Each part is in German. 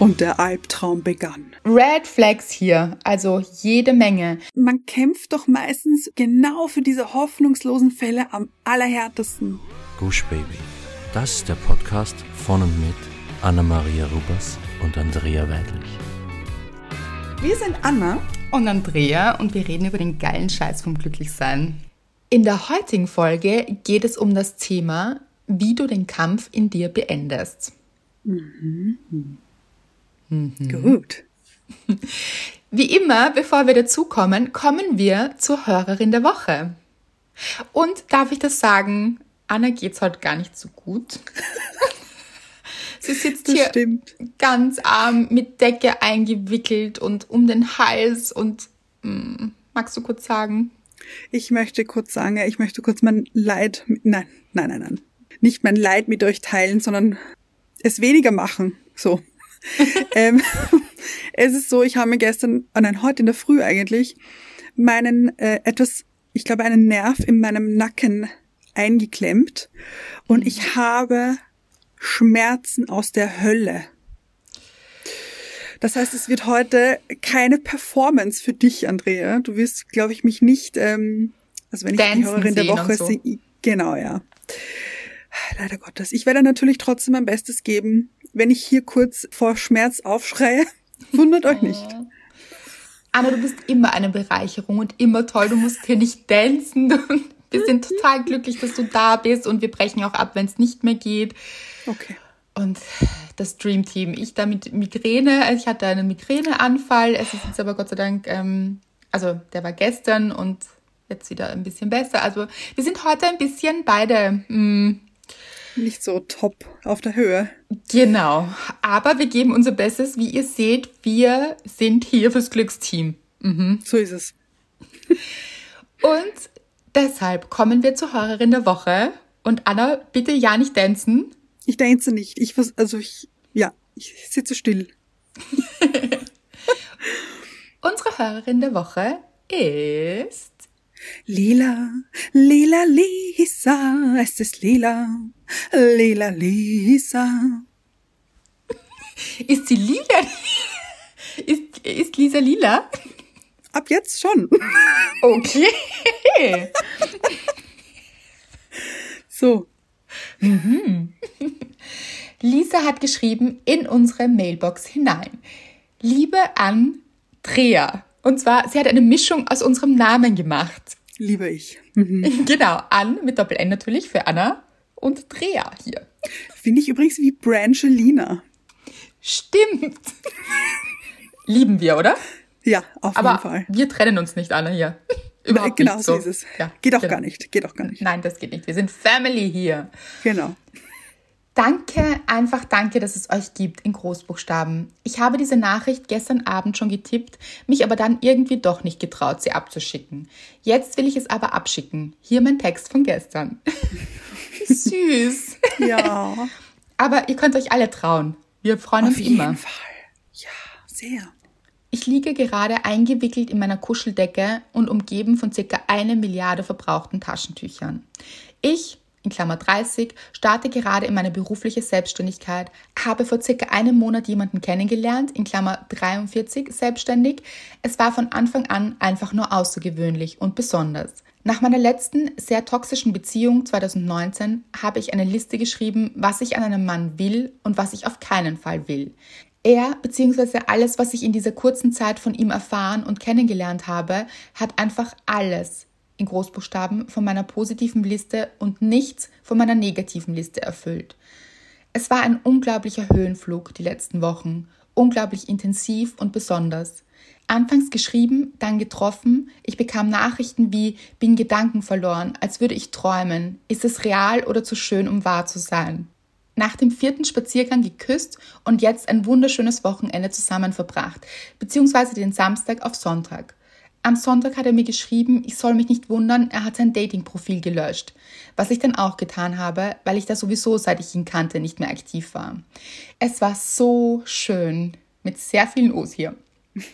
Und der Albtraum begann. Red Flags hier, also jede Menge. Man kämpft doch meistens genau für diese hoffnungslosen Fälle am allerhärtesten. Gush Baby. Das ist der Podcast von und mit Anna-Maria Rubers und Andrea Weidlich. Wir sind Anna und Andrea und wir reden über den geilen Scheiß vom Glücklichsein. In der heutigen Folge geht es um das Thema, wie du den Kampf in dir beendest. Mhm. Mhm. Gut. Wie immer, bevor wir dazukommen, kommen wir zur Hörerin der Woche. Und darf ich das sagen, Anna geht's heute gar nicht so gut. Sie sitzt das hier stimmt. ganz arm mit Decke eingewickelt und um den Hals und mh, mm, magst du kurz sagen? Ich möchte kurz sagen, ich möchte kurz mein Leid, nein, nein, nein, nein, nicht mein Leid mit euch teilen, sondern es weniger machen. So. ähm, es ist so, ich habe mir gestern, oh nein, heute in der Früh eigentlich, meinen äh, etwas, ich glaube, einen Nerv in meinem Nacken eingeklemmt und ich mhm. habe Schmerzen aus der Hölle. Das heißt, es wird heute keine Performance für dich, Andrea. Du wirst, glaube ich, mich nicht, ähm, also wenn ich Dancen die Hörerin der Woche so. sehe, genau, ja. Leider Gottes. Ich werde natürlich trotzdem mein Bestes geben. Wenn ich hier kurz vor Schmerz aufschreie, wundert euch nicht. Anna, du bist immer eine Bereicherung und immer toll. Du musst hier nicht dancen. Wir sind total glücklich, dass du da bist und wir brechen auch ab, wenn es nicht mehr geht. Okay. Und das Dream Team. Ich da mit Migräne. Ich hatte einen Migräneanfall. Es ist jetzt aber Gott sei Dank, ähm, also der war gestern und jetzt wieder ein bisschen besser. Also wir sind heute ein bisschen beide mh, mm, nicht so top auf der Höhe. Genau. Aber wir geben unser Bestes. Wie ihr seht, wir sind hier fürs Glücksteam. Mhm. So ist es. Und deshalb kommen wir zur Hörerin der Woche. Und Anna, bitte ja nicht tanzen. Ich dance nicht. Ich also ich, ja, ich sitze still. Unsere Hörerin der Woche ist Lila, lila Lisa, es ist lila, lila Lisa. Ist sie lila? Ist, ist Lisa lila? Ab jetzt schon. Okay. so. Mhm. Lisa hat geschrieben in unsere Mailbox hinein. Liebe Andrea. Und zwar, sie hat eine Mischung aus unserem Namen gemacht. Liebe ich. Mhm. Genau, An mit Doppel-N natürlich für Anna und Drea hier. Finde ich übrigens wie Brangelina. Stimmt. Lieben wir, oder? Ja, auf Aber jeden Fall. wir trennen uns nicht, Anna, hier. Überhaupt genau nicht so. so ist es. Ja, geht auch genau. gar nicht. Geht auch gar nicht. Nein, das geht nicht. Wir sind Family hier. Genau. Danke, einfach danke, dass es euch gibt in Großbuchstaben. Ich habe diese Nachricht gestern Abend schon getippt, mich aber dann irgendwie doch nicht getraut, sie abzuschicken. Jetzt will ich es aber abschicken. Hier mein Text von gestern. Süß. ja. aber ihr könnt euch alle trauen. Wir freuen Auf uns immer. Auf jeden Fall. Ja, sehr. Ich liege gerade eingewickelt in meiner Kuscheldecke und umgeben von circa eine Milliarde verbrauchten Taschentüchern. Ich in Klammer 30, starte gerade in meine berufliche Selbstständigkeit, habe vor circa einem Monat jemanden kennengelernt, in Klammer 43 selbstständig. Es war von Anfang an einfach nur außergewöhnlich und besonders. Nach meiner letzten sehr toxischen Beziehung 2019 habe ich eine Liste geschrieben, was ich an einem Mann will und was ich auf keinen Fall will. Er bzw. alles, was ich in dieser kurzen Zeit von ihm erfahren und kennengelernt habe, hat einfach alles in Großbuchstaben von meiner positiven Liste und nichts von meiner negativen Liste erfüllt. Es war ein unglaublicher Höhenflug die letzten Wochen, unglaublich intensiv und besonders. Anfangs geschrieben, dann getroffen, ich bekam Nachrichten wie bin Gedanken verloren, als würde ich träumen, ist es real oder zu schön, um wahr zu sein. Nach dem vierten Spaziergang geküsst und jetzt ein wunderschönes Wochenende zusammen verbracht, beziehungsweise den Samstag auf Sonntag. Am Sonntag hat er mir geschrieben, ich soll mich nicht wundern, er hat sein Dating-Profil gelöscht. Was ich dann auch getan habe, weil ich da sowieso, seit ich ihn kannte, nicht mehr aktiv war. Es war so schön. Mit sehr vielen O's hier.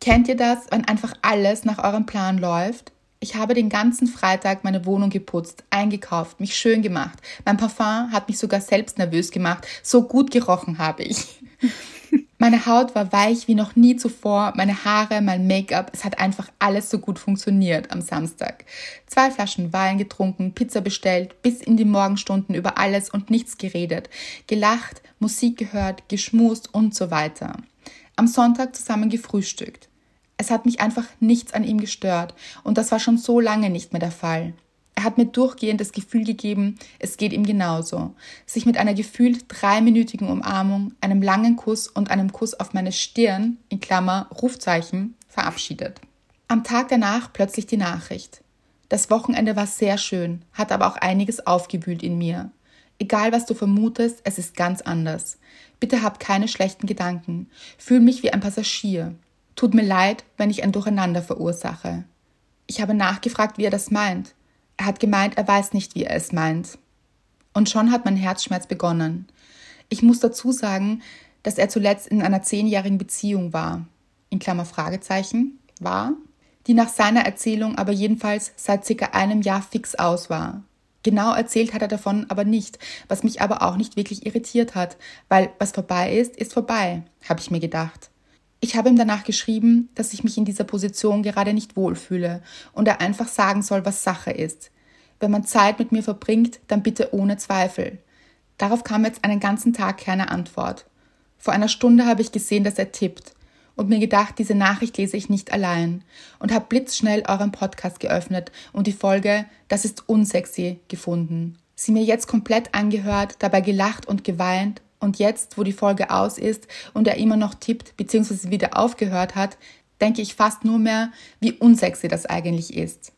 Kennt ihr das, wenn einfach alles nach eurem Plan läuft? Ich habe den ganzen Freitag meine Wohnung geputzt, eingekauft, mich schön gemacht. Mein Parfum hat mich sogar selbst nervös gemacht. So gut gerochen habe ich. Meine Haut war weich wie noch nie zuvor, meine Haare, mein Make-up, es hat einfach alles so gut funktioniert am Samstag. Zwei Flaschen Wein getrunken, Pizza bestellt, bis in die Morgenstunden über alles und nichts geredet, gelacht, Musik gehört, geschmust und so weiter. Am Sonntag zusammen gefrühstückt. Es hat mich einfach nichts an ihm gestört und das war schon so lange nicht mehr der Fall. Er hat mir durchgehend das Gefühl gegeben, es geht ihm genauso. Sich mit einer gefühlt dreiminütigen Umarmung, einem langen Kuss und einem Kuss auf meine Stirn, in Klammer Rufzeichen, verabschiedet. Am Tag danach plötzlich die Nachricht. Das Wochenende war sehr schön, hat aber auch einiges aufgewühlt in mir. Egal was du vermutest, es ist ganz anders. Bitte hab keine schlechten Gedanken. Fühl mich wie ein Passagier. Tut mir leid, wenn ich ein Durcheinander verursache. Ich habe nachgefragt, wie er das meint. Er hat gemeint, er weiß nicht, wie er es meint. Und schon hat mein Herzschmerz begonnen. Ich muss dazu sagen, dass er zuletzt in einer zehnjährigen Beziehung war. In Klammer Fragezeichen, war, die nach seiner Erzählung aber jedenfalls seit circa einem Jahr fix aus war. Genau erzählt hat er davon aber nicht, was mich aber auch nicht wirklich irritiert hat, weil was vorbei ist, ist vorbei, habe ich mir gedacht. Ich habe ihm danach geschrieben, dass ich mich in dieser Position gerade nicht wohlfühle und er einfach sagen soll, was Sache ist. Wenn man Zeit mit mir verbringt, dann bitte ohne Zweifel. Darauf kam jetzt einen ganzen Tag keine Antwort. Vor einer Stunde habe ich gesehen, dass er tippt und mir gedacht, diese Nachricht lese ich nicht allein und habe blitzschnell euren Podcast geöffnet und die Folge Das ist unsexy gefunden. Sie mir jetzt komplett angehört, dabei gelacht und geweint und jetzt, wo die Folge aus ist und er immer noch tippt bzw. wieder aufgehört hat, denke ich fast nur mehr, wie unsexy das eigentlich ist.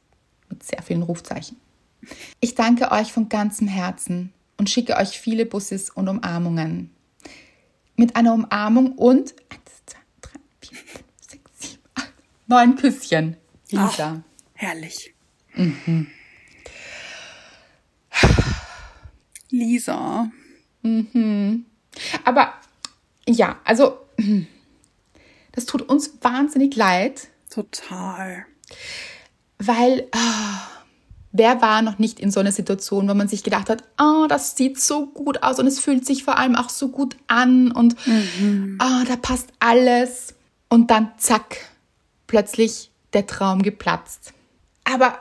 Mit sehr vielen Rufzeichen. Ich danke euch von ganzem Herzen und schicke euch viele Busses und Umarmungen. Mit einer Umarmung und 1, 2, 3, 4, 5, 6, 7, 8, 9 Küsschen. Lisa. Herrlich. Mhm. Lisa. Mhm. Aber ja, also das tut uns wahnsinnig leid. Total. Weil oh, wer war noch nicht in so einer Situation, wo man sich gedacht hat, oh, das sieht so gut aus und es fühlt sich vor allem auch so gut an und mhm. oh, da passt alles. Und dann zack, plötzlich der Traum geplatzt. Aber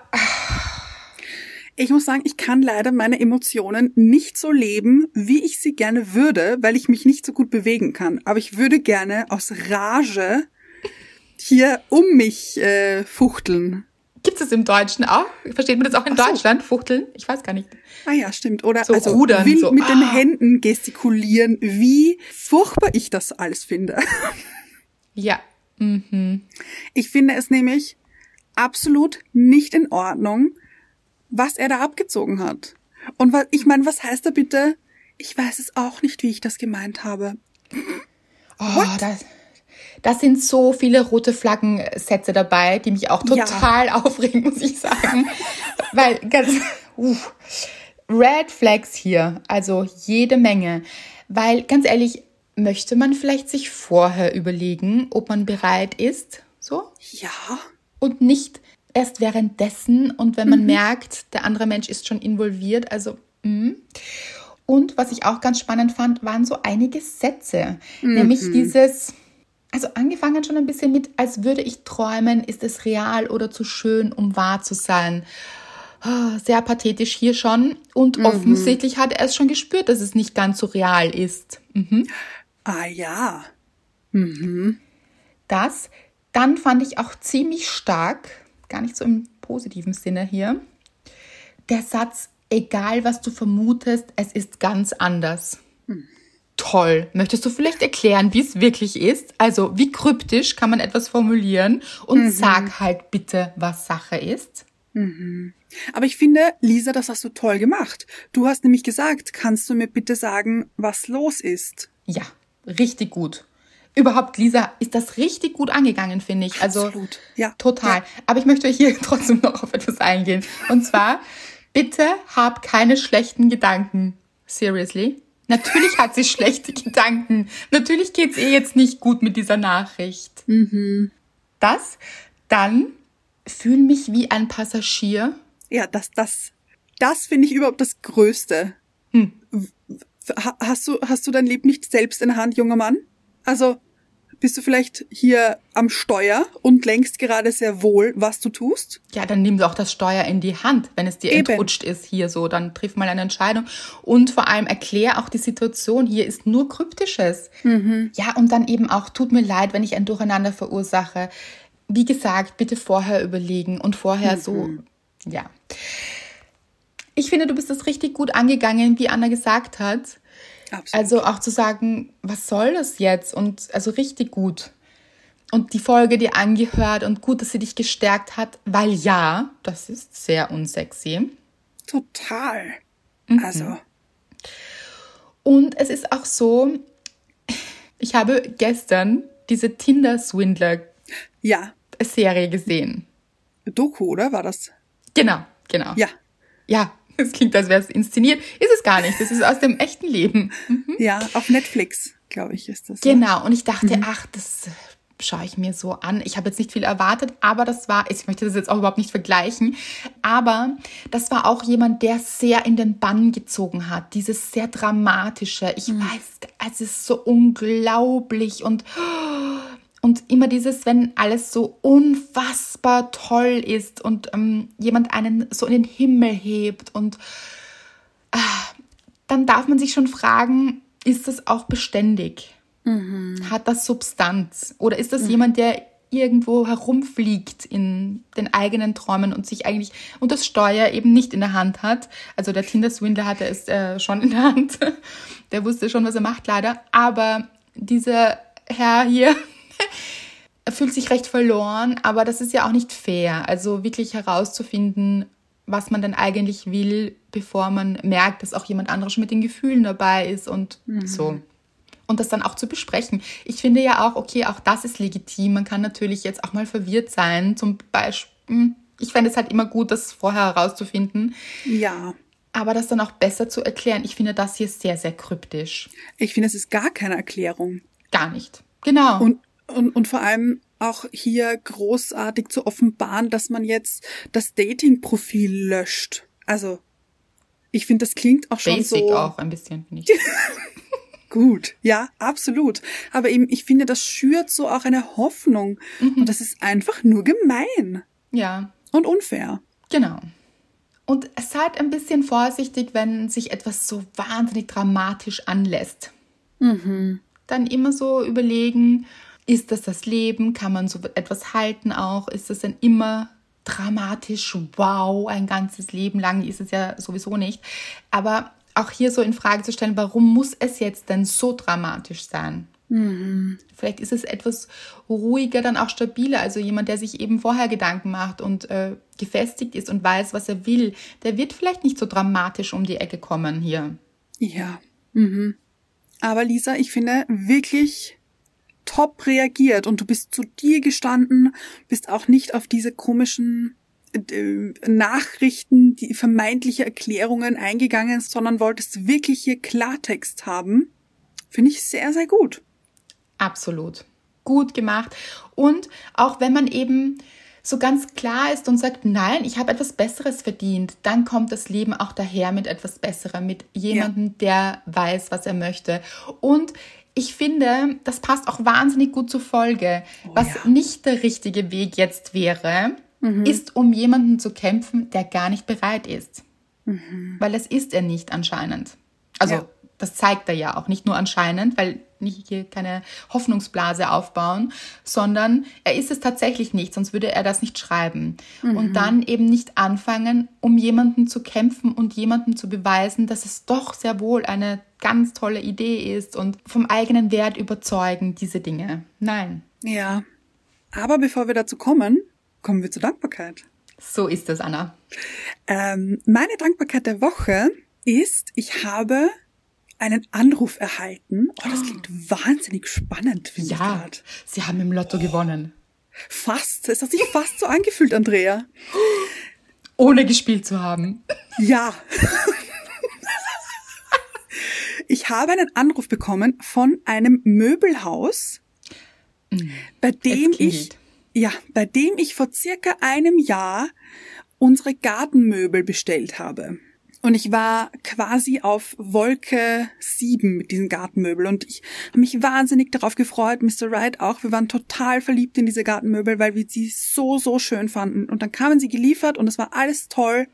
ich muss sagen, ich kann leider meine Emotionen nicht so leben, wie ich sie gerne würde, weil ich mich nicht so gut bewegen kann. Aber ich würde gerne aus Rage hier um mich äh, fuchteln. Gibt es im Deutschen auch? Versteht man das auch in Ach Deutschland? So. Fuchteln? Ich weiß gar nicht. Ah ja, stimmt. Oder so also rudern, wild so. mit ah. den Händen gestikulieren, wie furchtbar ich das alles finde. Ja. Mhm. Ich finde es nämlich absolut nicht in Ordnung, was er da abgezogen hat. Und was, ich meine, was heißt da bitte? Ich weiß es auch nicht, wie ich das gemeint habe. Oh, das, das sind so viele rote Flaggensätze dabei, die mich auch total ja. aufregen, muss ich sagen. Weil ganz, uh, Red Flags hier, also jede Menge. Weil ganz ehrlich, möchte man vielleicht sich vorher überlegen, ob man bereit ist, so? Ja. Und nicht erst währenddessen und wenn man mhm. merkt, der andere Mensch ist schon involviert. Also, mh. und was ich auch ganz spannend fand, waren so einige Sätze. Mhm. Nämlich dieses, also angefangen schon ein bisschen mit, als würde ich träumen, ist es real oder zu schön, um wahr zu sein. Ah, sehr pathetisch hier schon. Und mhm. offensichtlich hat er es schon gespürt, dass es nicht ganz so real ist. Mhm. Ah ja. Mhm. Das. Dann fand ich auch ziemlich stark, gar nicht so im positiven Sinne hier. Der Satz, egal was du vermutest, es ist ganz anders. Hm. Toll. Möchtest du vielleicht erklären, wie es wirklich ist? Also, wie kryptisch kann man etwas formulieren? Und mhm. sag halt bitte, was Sache ist. Mhm. Aber ich finde, Lisa, das hast du toll gemacht. Du hast nämlich gesagt, kannst du mir bitte sagen, was los ist? Ja, richtig gut überhaupt, Lisa, ist das richtig gut angegangen, finde ich. Also Absolut. Ja. total. Ja. Aber ich möchte hier trotzdem noch auf etwas eingehen. Und zwar, bitte hab keine schlechten Gedanken. Seriously? Natürlich hat sie schlechte Gedanken. Natürlich geht's ihr jetzt nicht gut mit dieser Nachricht. Mhm. Das, dann fühl mich wie ein Passagier. Ja, das, das, das finde ich überhaupt das Größte. Hm. Hast du, hast du dein Leben nicht selbst in der Hand, junger Mann? Also, Bist du vielleicht hier am Steuer und lenkst gerade sehr wohl, was du tust? Ja, dann nimm doch das Steuer in die Hand, wenn es dir Eben. entrutscht ist hier so. Dann triff mal eine Entscheidung. Und vor allem erklär auch die Situation. Hier ist nur Kryptisches. Ja, und dann eben auch, tut mir leid, wenn ich ein Durcheinander verursache. Wie gesagt, bitte vorher überlegen und vorher so, ja. Ich finde, du bist das richtig gut angegangen, wie Anna gesagt hat. Absolut. Also auch zu sagen, was soll das jetzt? Und also richtig gut. Und die Folge dir angehört und gut, dass sie dich gestärkt hat, weil ja, das ist sehr unsexy. Total. Also, Und es ist auch so, ich habe gestern diese Tinder-Swindler-Serie ja. gesehen. Doku, oder? War das? Genau, genau. Ja. Ja, es klingt, als wäre es inszeniert. Ist es gar nicht. Das ist aus dem echten Leben. Ja, auf Netflix, glaube ich, ist das. Genau, und ich dachte, ach, das schaue ich mir so an. Ich habe jetzt nicht viel erwartet, aber das war, ich möchte das jetzt auch überhaupt nicht vergleichen, aber das war auch jemand, der sehr in den Bann gezogen hat. Dieses sehr dramatische. Ich weiß, es ist so unglaublich und und immer dieses, wenn alles so unfassbar toll ist und ähm, jemand einen so in den Himmel hebt und ah, dann darf man sich schon fragen, ist das auch beständig? Hat das Substanz? Oder ist das jemand, der irgendwo herumfliegt in den eigenen Träumen und sich eigentlich und das Steuer eben nicht in der Hand hat? Also der Tinder-Swindler hatte es äh, schon in der Hand. Der wusste schon, was er macht, leider. Aber dieser Herr hier er fühlt sich recht verloren, aber das ist ja auch nicht fair. Also wirklich herauszufinden, was man denn eigentlich will, bevor man merkt, dass auch jemand anderes schon mit den Gefühlen dabei ist und so. Und das dann auch zu besprechen. Ich finde ja auch, okay, auch das ist legitim. Man kann natürlich jetzt auch mal verwirrt sein. Zum Beispiel, ich fände es halt immer gut, das vorher herauszufinden. Ja. Aber das dann auch besser zu erklären. Ich finde das hier sehr, sehr kryptisch. Ich finde, es ist gar keine Erklärung. Gar nicht. Genau. Und, und, und vor allem auch hier großartig zu offenbaren, dass man jetzt das Dating-Profil löscht. Also, ich finde, das klingt auch schon Basic so auch ein bisschen, finde ich. gut. Ja, absolut. Aber eben, ich finde, das schürt so auch eine Hoffnung. Und das ist einfach nur gemein Ja, und unfair. Genau. Und seid ein bisschen vorsichtig, wenn sich etwas so wahnsinnig dramatisch anlässt. Dann immer so überlegen, ist das das Leben? Kann man so etwas halten auch? Ist das dann immer dramatisch? Wow, ein ganzes Leben lang ist es ja sowieso nicht. Aber auch hier so in Frage zu stellen, warum muss es jetzt denn so dramatisch sein? Vielleicht ist es etwas ruhiger, dann auch stabiler. Also jemand, der sich eben vorher Gedanken macht und äh, gefestigt ist und weiß, was er will, der wird vielleicht nicht so dramatisch um die Ecke kommen hier. Ja. Mhm. Aber Lisa, ich finde wirklich top reagiert und du bist zu dir gestanden, bist auch nicht auf diese komischen äh, Nachrichten, die vermeintliche Erklärungen eingegangen, sondern wolltest wirklich hier Klartext haben. Finde ich sehr, sehr gut. Absolut. Gut gemacht. Und auch wenn man eben so ganz klar ist und sagt, nein, ich habe etwas Besseres verdient, dann kommt das Leben auch daher mit etwas Besserem, mit jemandem, der weiß, was er möchte. Und ich finde, das passt auch wahnsinnig gut zur Folge. was ja. nicht der richtige Weg jetzt wäre, ist, um jemanden zu kämpfen, der gar nicht bereit ist. Weil das ist er nicht anscheinend. Also Ja. das zeigt er ja auch, nicht nur anscheinend, weil nicht hier keine Hoffnungsblase aufbauen, sondern er ist es tatsächlich nicht, sonst würde er das nicht schreiben. Und dann eben nicht anfangen, um jemanden zu kämpfen und jemanden zu beweisen, dass es doch sehr wohl eine ganz tolle Idee ist und vom eigenen Wert überzeugen, diese Dinge. Nein, Ja. Aber bevor wir dazu kommen, kommen wir zur Dankbarkeit. so ist es, Anna. Ähm, meine Dankbarkeit der Woche ist, ich habe einen Anruf erhalten. Oh, das klingt wahnsinnig spannend, finde ich Ja, gerade. Sie haben im Lotto gewonnen. Fast. Es hat sich fast so angefühlt, Andrea. Ohne gespielt zu haben. Ja. Ich habe einen Anruf bekommen von einem Möbelhaus, bei dem ich, ja, bei dem ich vor circa einem Jahr unsere Gartenmöbel bestellt habe. Und ich war quasi auf Wolke 7 mit diesen Gartenmöbel und ich habe mich wahnsinnig darauf gefreut, Mr. Wright auch. Wir waren total verliebt in diese Gartenmöbel, weil wir sie so, so schön fanden. Und dann kamen sie geliefert und es war alles toll.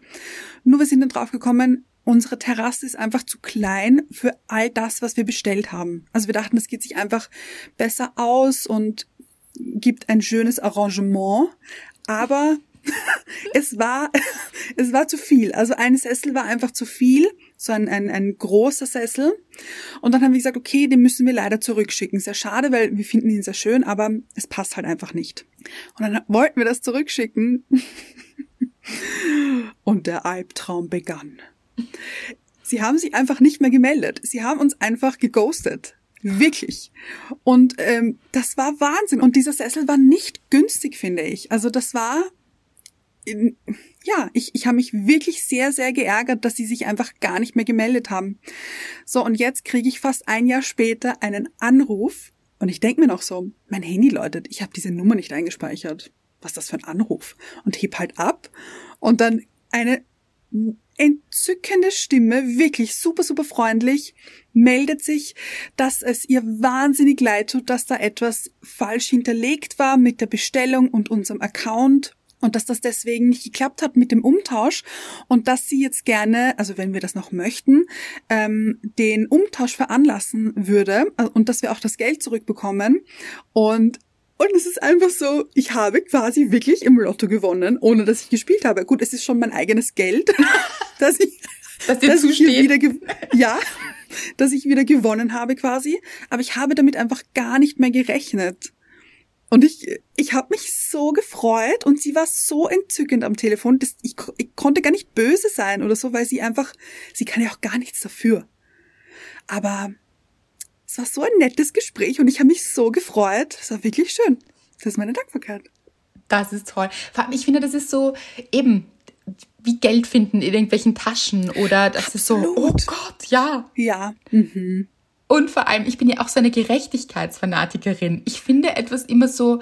Nur wir sind dann drauf gekommen, unsere Terrasse ist einfach zu klein für all das, was wir bestellt haben. Also wir dachten, das geht sich einfach besser aus und gibt ein schönes Arrangement. Aber es war, es war zu viel. Also ein Sessel war einfach zu viel, so ein, ein, ein großer Sessel. Und dann haben wir gesagt, okay, den müssen wir leider zurückschicken. Sehr schade, weil wir finden ihn sehr schön, aber es passt halt einfach nicht. Und dann wollten wir das zurückschicken. Und der Albtraum begann. Sie haben sich einfach nicht mehr gemeldet. Sie haben uns einfach geghostet. Wirklich. Und ähm, das war Wahnsinn. Und dieser Sessel war nicht günstig, finde ich. Also das war ja, ich, ich habe mich wirklich sehr, sehr geärgert, dass sie sich einfach gar nicht mehr gemeldet haben. So, und jetzt kriege ich fast ein Jahr später einen Anruf und ich denke mir noch so, mein Handy läutet, ich habe diese Nummer nicht eingespeichert. Was ist das für ein Anruf? Und heb halt ab und dann eine entzückende Stimme, wirklich super, super freundlich, meldet sich, dass es ihr wahnsinnig leid tut, dass da etwas falsch hinterlegt war mit der Bestellung und unserem Account und dass das deswegen nicht geklappt hat mit dem Umtausch und dass sie jetzt gerne, also wenn wir das noch möchten, ähm, den Umtausch veranlassen würde äh, und dass wir auch das Geld zurückbekommen. Und und es ist einfach so, ich habe quasi wirklich im Lotto gewonnen, ohne dass ich gespielt habe. Gut, es ist schon mein eigenes Geld, dass ich, dass dir dass ich wieder, ja, dass ich wieder gewonnen habe quasi. Aber ich habe damit einfach gar nicht mehr gerechnet. Und ich, ich habe mich so gefreut und sie war so entzückend am Telefon. dass ich, ich konnte gar nicht böse sein oder so, weil sie einfach, sie kann ja auch gar nichts dafür. Aber es war so ein nettes Gespräch und ich habe mich so gefreut. Es war wirklich schön. Das ist meine Dankbarkeit. Das ist toll. Ich finde, das ist so eben wie Geld finden in irgendwelchen Taschen oder das Absolut. ist so, oh Gott, ja. Ja. Mhm. Und vor allem, ich bin ja auch so eine Gerechtigkeitsfanatikerin. Ich finde etwas immer so,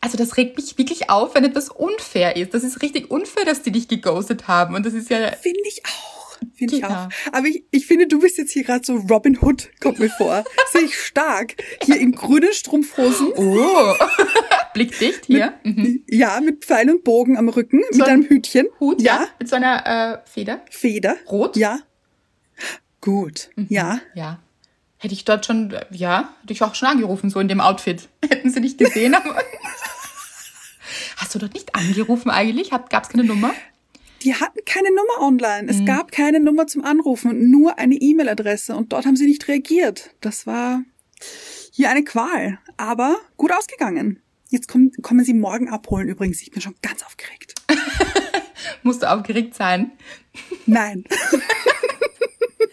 also das regt mich wirklich auf, wenn etwas unfair ist. Das ist richtig unfair, dass die dich geghostet haben. Und das ist ja. Finde ich auch. Finde ich auch. Aber ich, ich finde, du bist jetzt hier gerade so Robin Hood, kommt mir vor. Sehe ich stark. Hier in grünen Strumpfhosen. Oh. Blickdicht hier. Mit, mhm. Ja, mit Pfeil und Bogen am Rücken, so mit einem Hütchen. Hut, ja. ja. Mit so einer äh, Feder. Feder. Rot. Ja. Gut. Mhm. Ja. Ja. Hätte ich dort schon, ja, hätte ich auch schon angerufen, so in dem Outfit. Hätten sie nicht gesehen, aber. Hast du dort nicht angerufen eigentlich? Gab es keine Nummer? Die hatten keine Nummer online. Es mhm. gab keine Nummer zum Anrufen, nur eine E-Mail-Adresse und dort haben sie nicht reagiert. Das war hier eine Qual, aber gut ausgegangen. Jetzt kommen, kommen sie morgen abholen übrigens. Ich bin schon ganz aufgeregt. Musst du aufgeregt sein? Nein.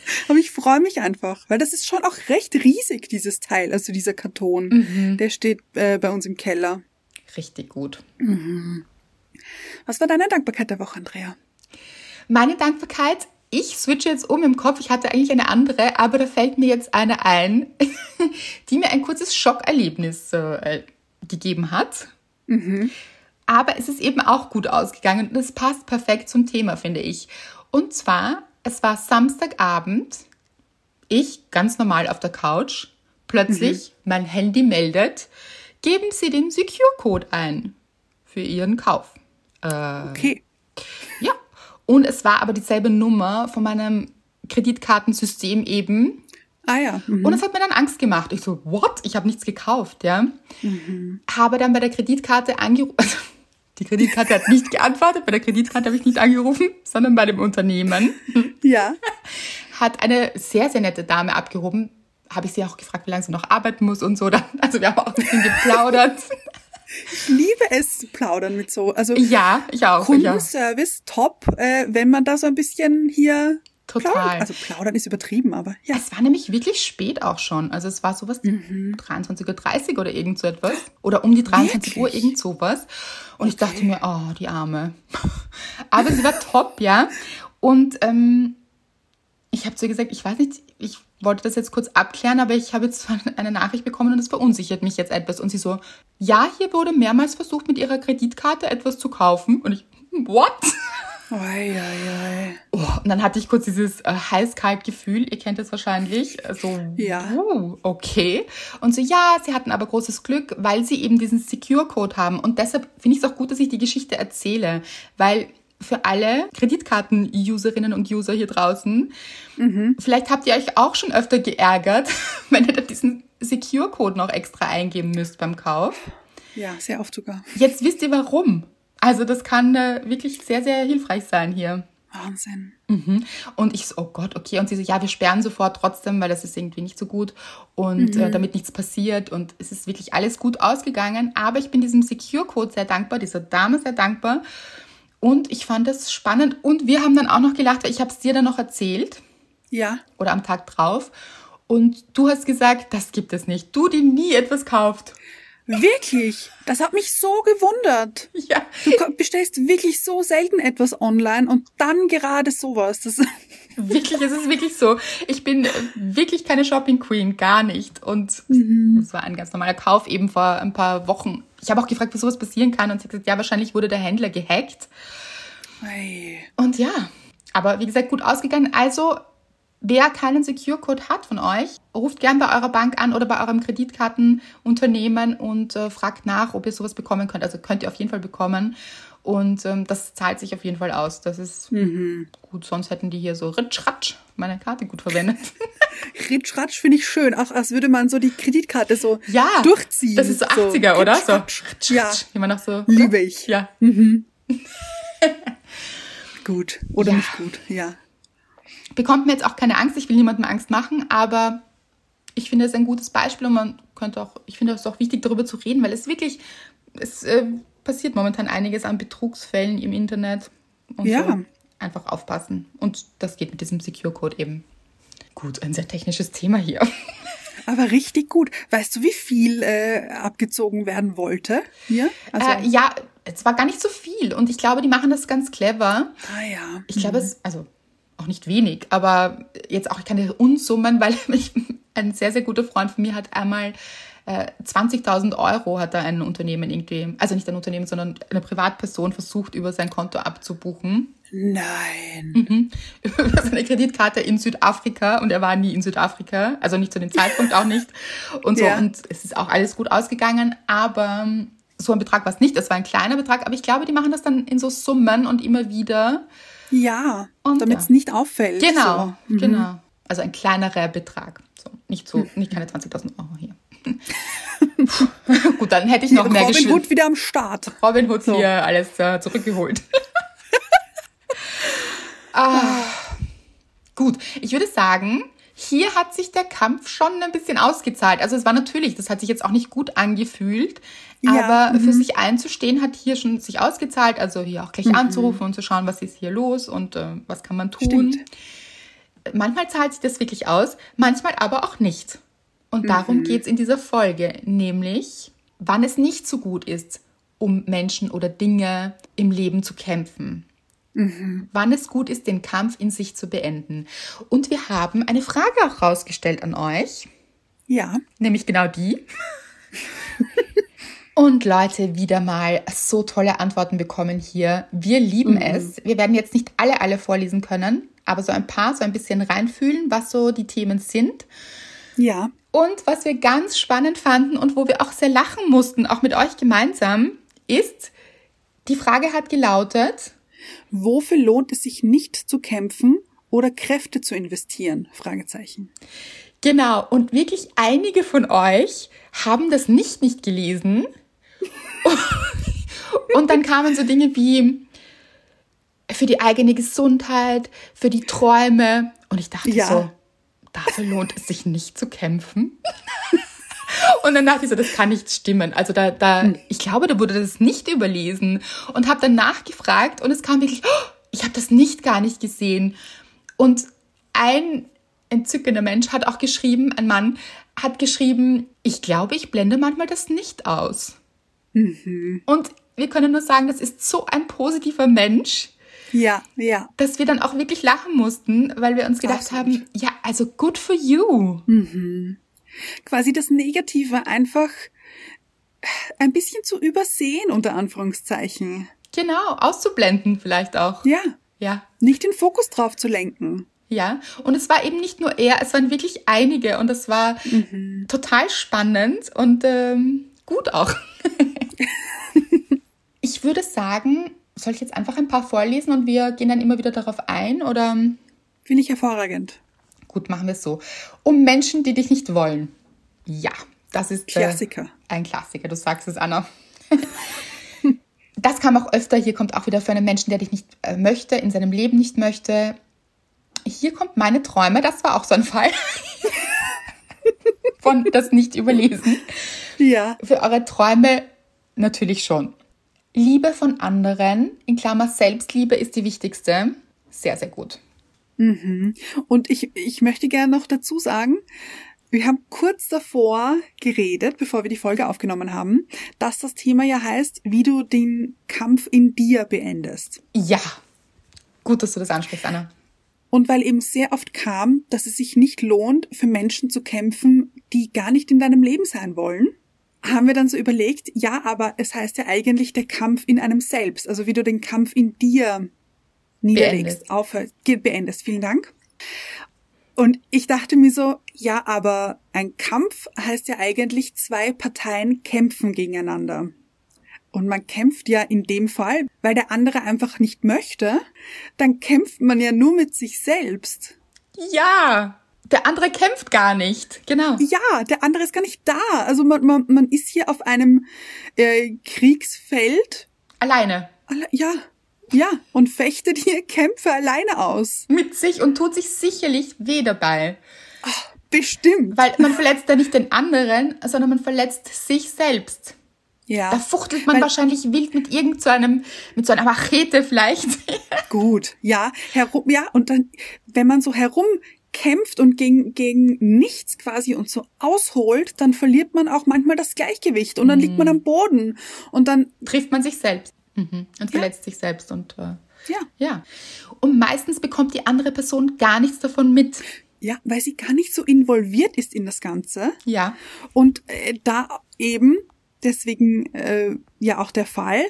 Aber ich freue mich einfach, weil das ist schon auch recht riesig, dieses Teil, also dieser Karton. Mhm. Der steht äh, bei uns im Keller. Richtig gut. Mhm. Was war deine Dankbarkeit der Woche, Andrea? Meine Dankbarkeit, ich switche jetzt um im Kopf. Ich hatte eigentlich eine andere, aber da fällt mir jetzt eine ein, die mir ein kurzes Schockerlebnis äh, gegeben hat. Mhm. Aber es ist eben auch gut ausgegangen und es passt perfekt zum Thema, finde ich. Und zwar es war Samstagabend, ich ganz normal auf der Couch, plötzlich mhm. mein Handy meldet, geben Sie den Secure-Code ein für Ihren Kauf. Äh, okay. Ja, und es war aber dieselbe Nummer von meinem Kreditkartensystem eben. Ah ja. Mhm. Und es hat mir dann Angst gemacht. Ich so, what? Ich habe nichts gekauft, ja. Mhm. Habe dann bei der Kreditkarte angerufen. Die Kreditkarte hat nicht geantwortet. Bei der Kreditkarte habe ich nicht angerufen, sondern bei dem Unternehmen. Ja. Hat eine sehr, sehr nette Dame abgehoben. Habe ich sie auch gefragt, wie lange sie noch arbeiten muss und so. Also wir haben auch ein bisschen geplaudert. Ich liebe es zu plaudern mit so. Also ja, ich auch. Kundenservice ja. top, äh, wenn man da so ein bisschen hier Total. Plaudern. Also plaudern ist übertrieben, aber ja. Es war nämlich wirklich spät auch schon. Also es war sowas mhm. 23.30 Uhr oder irgend so etwas. Oder um die 23 wirklich? Uhr, irgend sowas. Und okay. ich dachte mir, oh, die Arme. aber sie war top, ja. Und ähm, ich habe zu ihr gesagt, ich weiß nicht, ich wollte das jetzt kurz abklären, aber ich habe jetzt eine Nachricht bekommen und das verunsichert mich jetzt etwas. Und sie so, ja, hier wurde mehrmals versucht, mit ihrer Kreditkarte etwas zu kaufen. Und ich, what? Oi. Oh, und dann hatte ich kurz dieses äh, heiß-kalt-Gefühl, ihr kennt es wahrscheinlich, so, Ja. uh, okay. Und so, ja, sie hatten aber großes Glück, weil sie eben diesen Secure-Code haben. Und deshalb finde ich es auch gut, dass ich die Geschichte erzähle, weil für alle Kreditkarten-Userinnen und User hier draußen, vielleicht habt ihr euch auch schon öfter geärgert, wenn ihr dann diesen Secure-Code noch extra eingeben müsst beim Kauf. Ja, sehr oft sogar. Jetzt wisst ihr warum. Also das kann äh, wirklich sehr, sehr hilfreich sein hier. Wahnsinn. Mhm. Und ich so, oh Gott, okay. Und sie so, ja, wir sperren sofort trotzdem, weil das ist irgendwie nicht so gut und äh, damit nichts passiert. Und es ist wirklich alles gut ausgegangen. Aber ich bin diesem Secure-Code sehr dankbar, dieser Dame sehr dankbar. Und ich fand das spannend. Und wir haben dann auch noch gelacht, weil ich habe es dir dann noch erzählt Ja, oder am Tag drauf. Und du hast gesagt, das gibt es nicht. Du, die nie etwas kauft. Wirklich. Das hat mich so gewundert. Ja, Du bestellst wirklich so selten etwas online und dann gerade sowas. Das, Wirklich, es ist wirklich so. Ich bin wirklich keine Shopping Queen, gar nicht. Und es war ein ganz normaler Kauf eben vor ein paar Wochen. Ich habe auch gefragt, wie sowas passieren kann. Und sie hat gesagt, ja, wahrscheinlich wurde der Händler gehackt. Ei. Und ja, aber wie gesagt, gut ausgegangen. Also, wer keinen Secure-Code hat von euch, ruft gern bei eurer Bank an oder bei eurem Kreditkartenunternehmen und äh, fragt nach, ob ihr sowas bekommen könnt. Also könnt ihr auf jeden Fall bekommen. Und ähm, das zahlt sich auf jeden Fall aus. Das ist gut, sonst hätten die hier so ritsch-ratsch meine Karte gut verwendet. Ritsch-Ratsch finde ich schön. Auch als würde man so die Kreditkarte so Ja, durchziehen. das ist so 80er, oder? So, Ritsch-Ratsch. Ja, Immer noch so. liebe ich. Ja. Gut. Oder Ja. nicht gut. Ja. Bekommt mir jetzt auch keine Angst, ich will niemandem Angst machen, aber ich finde es ein gutes Beispiel und man könnte auch, ich finde es auch wichtig, darüber zu reden, weil es wirklich, es äh, passiert momentan einiges an Betrugsfällen im Internet und Ja. so. Einfach aufpassen. Und das geht mit diesem Secure Code eben. Gut, ein sehr technisches Thema hier. Aber richtig gut. Weißt du, wie viel äh, abgezogen werden wollte hier? Also, äh, ja, es war gar nicht so viel und ich glaube, die machen das ganz clever. ah ja. Ich glaube, es, also auch nicht wenig, aber jetzt auch keine Unsummen, weil ein sehr, sehr guter Freund von mir hat einmal äh, 20.000 Euro hat da ein Unternehmen irgendwie, also nicht ein Unternehmen, sondern eine Privatperson versucht, über sein Konto abzubuchen. Nein. Über seine Kreditkarte in Südafrika und er war nie in Südafrika, also nicht zu dem Zeitpunkt auch nicht. Und so, Ja. und es ist auch alles gut ausgegangen, aber so ein Betrag war es nicht, es war ein kleiner Betrag, aber ich glaube, die machen das dann in so Summen und immer wieder. Ja, Und damit ja. es nicht auffällt. Genau, So. Mhm. genau. Also ein kleinerer Betrag. So, nicht so, nicht keine 20.000 Euro hier. Gut, dann hätte ich noch mehr Robin geschwitzt. Hood wieder am Start. Robin Hood So. hier alles äh, zurückgeholt. ah, gut, ich würde sagen, hier hat sich der Kampf schon ein bisschen ausgezahlt. Also es war natürlich, das hat sich jetzt auch nicht gut angefühlt, Ja, aber für sich einzustehen hat hier schon sich ausgezahlt. Also hier auch gleich anzurufen und zu schauen, was ist hier los und äh, was kann man tun. Stimmt. Manchmal zahlt sich das wirklich aus, manchmal aber auch nicht. Und darum geht's in dieser Folge, nämlich wann es nicht so gut ist, um Menschen oder Dinge im Leben zu kämpfen. Wann es gut ist, den Kampf in sich zu beenden. Und wir haben eine Frage auch rausgestellt an euch, Ja. nämlich genau die. Und Leute, wieder mal so tolle Antworten bekommen hier. Wir lieben es. Wir werden jetzt nicht alle, alle vorlesen können, aber so ein paar, so ein bisschen reinfühlen, was so die Themen sind. Ja. Und was wir ganz spannend fanden und wo wir auch sehr lachen mussten, auch mit euch gemeinsam, ist, die Frage hat gelautet, Wofür lohnt es sich nicht zu kämpfen oder Kräfte zu investieren? Fragezeichen. genau, und wirklich einige von euch haben das nicht nicht gelesen. und dann kamen so Dinge wie für die eigene Gesundheit, für die Träume. Und ich dachte Ja. so, dafür lohnt es sich nicht zu kämpfen. Und dann dachte ich so, das kann nicht stimmen. Also da, da, ich glaube, da wurde das nicht überlesen und habe dann nachgefragt und es kam wirklich, oh, ich habe das nicht gar nicht gesehen. Und ein entzückender Mensch hat auch geschrieben, ein Mann hat geschrieben, ich glaube, ich blende manchmal das nicht aus. Und wir können nur sagen, das ist so ein positiver Mensch, Ja, ja. dass wir dann auch wirklich lachen mussten, weil wir uns gedacht Absolut. haben, ja, also good for you. Quasi das Negative einfach ein bisschen zu übersehen, unter Anführungszeichen. Genau, auszublenden vielleicht auch. Ja. Ja. Nicht den Fokus drauf zu lenken. Ja, und es war eben nicht nur er, es waren wirklich einige und es war mhm. total spannend und ähm, gut auch. ich würde sagen, soll ich jetzt einfach ein paar vorlesen und wir gehen dann immer wieder darauf ein oder? Finde ich hervorragend. Gut, machen wir es so. Um Menschen, die dich nicht wollen. Ja, das ist äh, Klassiker. Äh, ein Klassiker, du sagst es, Anna. das kam auch öfter. Hier kommt auch wieder für einen Menschen, der dich nicht äh, möchte, in seinem Leben nicht möchte. Hier kommt meine Träume. Das war auch so ein Fall. Von das nicht überlesen. Ja. Für eure Träume natürlich schon. Liebe von anderen, in Klammer Selbstliebe ist die wichtigste. Sehr, sehr gut. Mhm. Und ich, ich möchte gerne noch dazu sagen, wir haben kurz davor geredet, bevor wir die Folge aufgenommen haben, dass das Thema ja heißt, wie du den Kampf in dir beendest. Ja. Gut, dass du das ansprichst, Anna. Und weil eben sehr oft kam, dass es sich nicht lohnt, für Menschen zu kämpfen, die gar nicht in deinem Leben sein wollen, haben wir dann so überlegt, ja, aber es heißt ja eigentlich der Kampf in einem selbst, also wie du den Kampf in dir niederlegst, aufhörst, beendest. Vielen Dank. Und ich dachte mir so, ja, aber ein Kampf heißt ja eigentlich, zwei Parteien kämpfen gegeneinander. Und man kämpft ja in dem Fall, weil der andere einfach nicht möchte, dann kämpft man ja nur mit sich selbst. Ja, der andere kämpft gar nicht, genau. Ja, der andere ist gar nicht da. Also man, man, man ist hier auf einem äh, Kriegsfeld. Alleine. Ja, ja, und fechtet hier Kämpfe alleine aus. Mit sich und tut sich sicherlich weh dabei. Ach, bestimmt. Weil man verletzt ja nicht den anderen, sondern man verletzt sich selbst. Ja. Da fuchtelt man Weil, wahrscheinlich wild mit irgend so einem, mit so einer Machete vielleicht. Gut, ja, herum, ja, und dann, wenn man so herumkämpft und gegen, gegen nichts quasi und so ausholt, dann verliert man auch manchmal das Gleichgewicht und dann liegt man mhm. am Boden und dann trifft man sich selbst. Mhm. Und verletzt ja. sich selbst und äh, ja. ja. Und meistens bekommt die andere Person gar nichts davon mit. Ja, weil sie gar nicht so involviert ist in das Ganze. Ja. Und äh, da eben, deswegen äh, ja auch der Fall,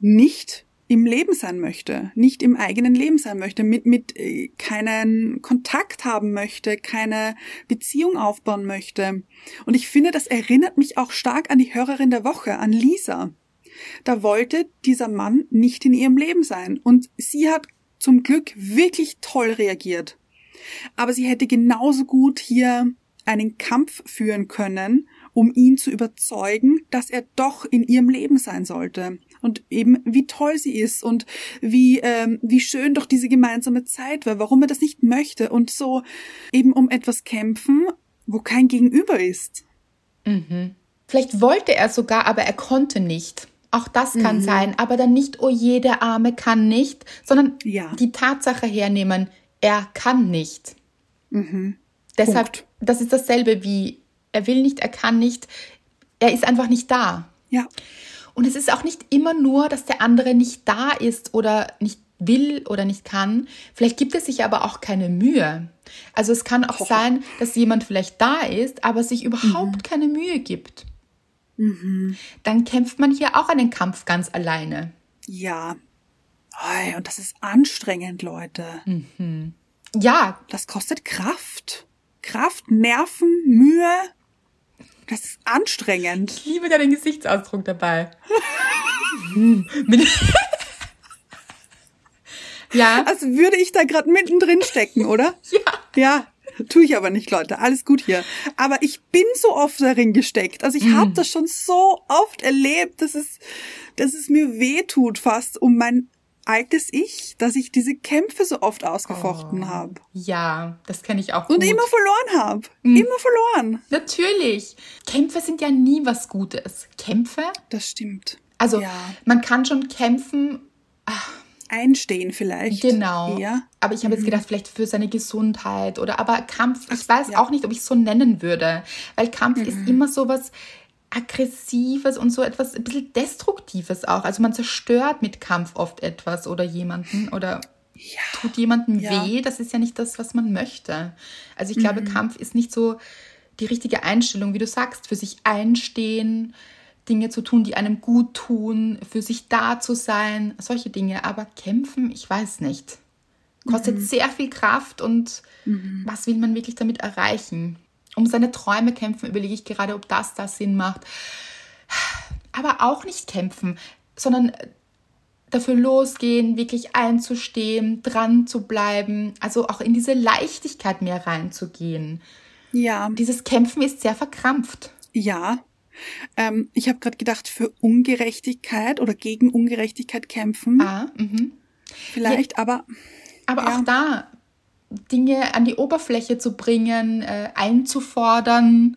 nicht im Leben sein möchte, nicht im eigenen Leben sein möchte, mit, mit äh, keinen Kontakt haben möchte, keine Beziehung aufbauen möchte. Und ich finde, das erinnert mich auch stark an die Hörerin der Woche, an Lisa. Da wollte dieser Mann nicht in ihrem Leben sein. Und sie hat zum Glück wirklich toll reagiert. Aber sie hätte genauso gut hier einen Kampf führen können, um ihn zu überzeugen, dass er doch in ihrem Leben sein sollte. Und eben, wie toll sie ist und wie, ähm, wie schön doch diese gemeinsame Zeit war, warum er das nicht möchte und so eben um etwas kämpfen, wo kein Gegenüber ist. Mhm. Vielleicht wollte er sogar, aber er konnte nicht. Auch das kann mhm. sein, aber dann nicht, oh je, der Arme kann nicht, sondern ja. die Tatsache hernehmen, er kann nicht. Mhm. Deshalb, Punkt. das ist dasselbe wie, er will nicht, er kann nicht, er ist einfach nicht da. Ja. Und es ist auch nicht immer nur, dass der andere nicht da ist oder nicht will oder nicht kann. Vielleicht gibt es sich aber auch keine Mühe. Also es kann auch oh. sein, dass jemand vielleicht da ist, aber sich überhaupt mhm. keine Mühe gibt. Mhm. Dann kämpft man hier auch einen Kampf ganz alleine. Ja. Und das ist anstrengend, Leute. Mhm. Ja. Das kostet Kraft. Kraft, Nerven, Mühe. Das ist anstrengend. Ich liebe deinen Gesichtsausdruck dabei. ja. Als würde ich da gerade mittendrin stecken, oder? ja. Ja. Tue ich aber nicht, Leute. Alles gut hier. Aber ich bin so oft darin gesteckt. Also ich mm. habe das schon so oft erlebt, dass es, dass es mir weh tut fast um mein altes Ich, dass ich diese Kämpfe so oft ausgefochten oh, habe. Ja, das kenne ich auch. Und gut. immer verloren habe. Mm. Immer verloren. Natürlich. Kämpfe sind ja nie was Gutes. Kämpfe? Das stimmt. Also ja. man kann schon kämpfen. Ach, einstehen vielleicht. Genau. Ja. Aber ich habe mhm. jetzt gedacht, vielleicht für seine Gesundheit oder aber Kampf, ich weiß ja. auch nicht, ob ich es so nennen würde, weil Kampf mhm. ist immer so was aggressives und so etwas ein bisschen destruktives auch. Also man zerstört mit Kampf oft etwas oder jemanden oder ja. tut jemandem ja. weh. Das ist ja nicht das, was man möchte. Also ich glaube, mhm. Kampf ist nicht so die richtige Einstellung, wie du sagst, für sich einstehen, Dinge zu tun, die einem gut tun, für sich da zu sein, solche Dinge. Aber kämpfen, ich weiß nicht. Kostet sehr viel Kraft und was will man wirklich damit erreichen? Um seine Träume kämpfen, überlege ich gerade, ob das da Sinn macht. Aber auch nicht kämpfen, sondern dafür losgehen, wirklich einzustehen, dran zu bleiben, also auch in diese Leichtigkeit mehr reinzugehen. Ja, Dieses Kämpfen ist sehr verkrampft. ja. Ähm, ich habe gerade gedacht, für Ungerechtigkeit oder gegen Ungerechtigkeit kämpfen. Ah, mhm. Vielleicht, aber Aber Ja. auch da Dinge an die Oberfläche zu bringen, äh, einzufordern,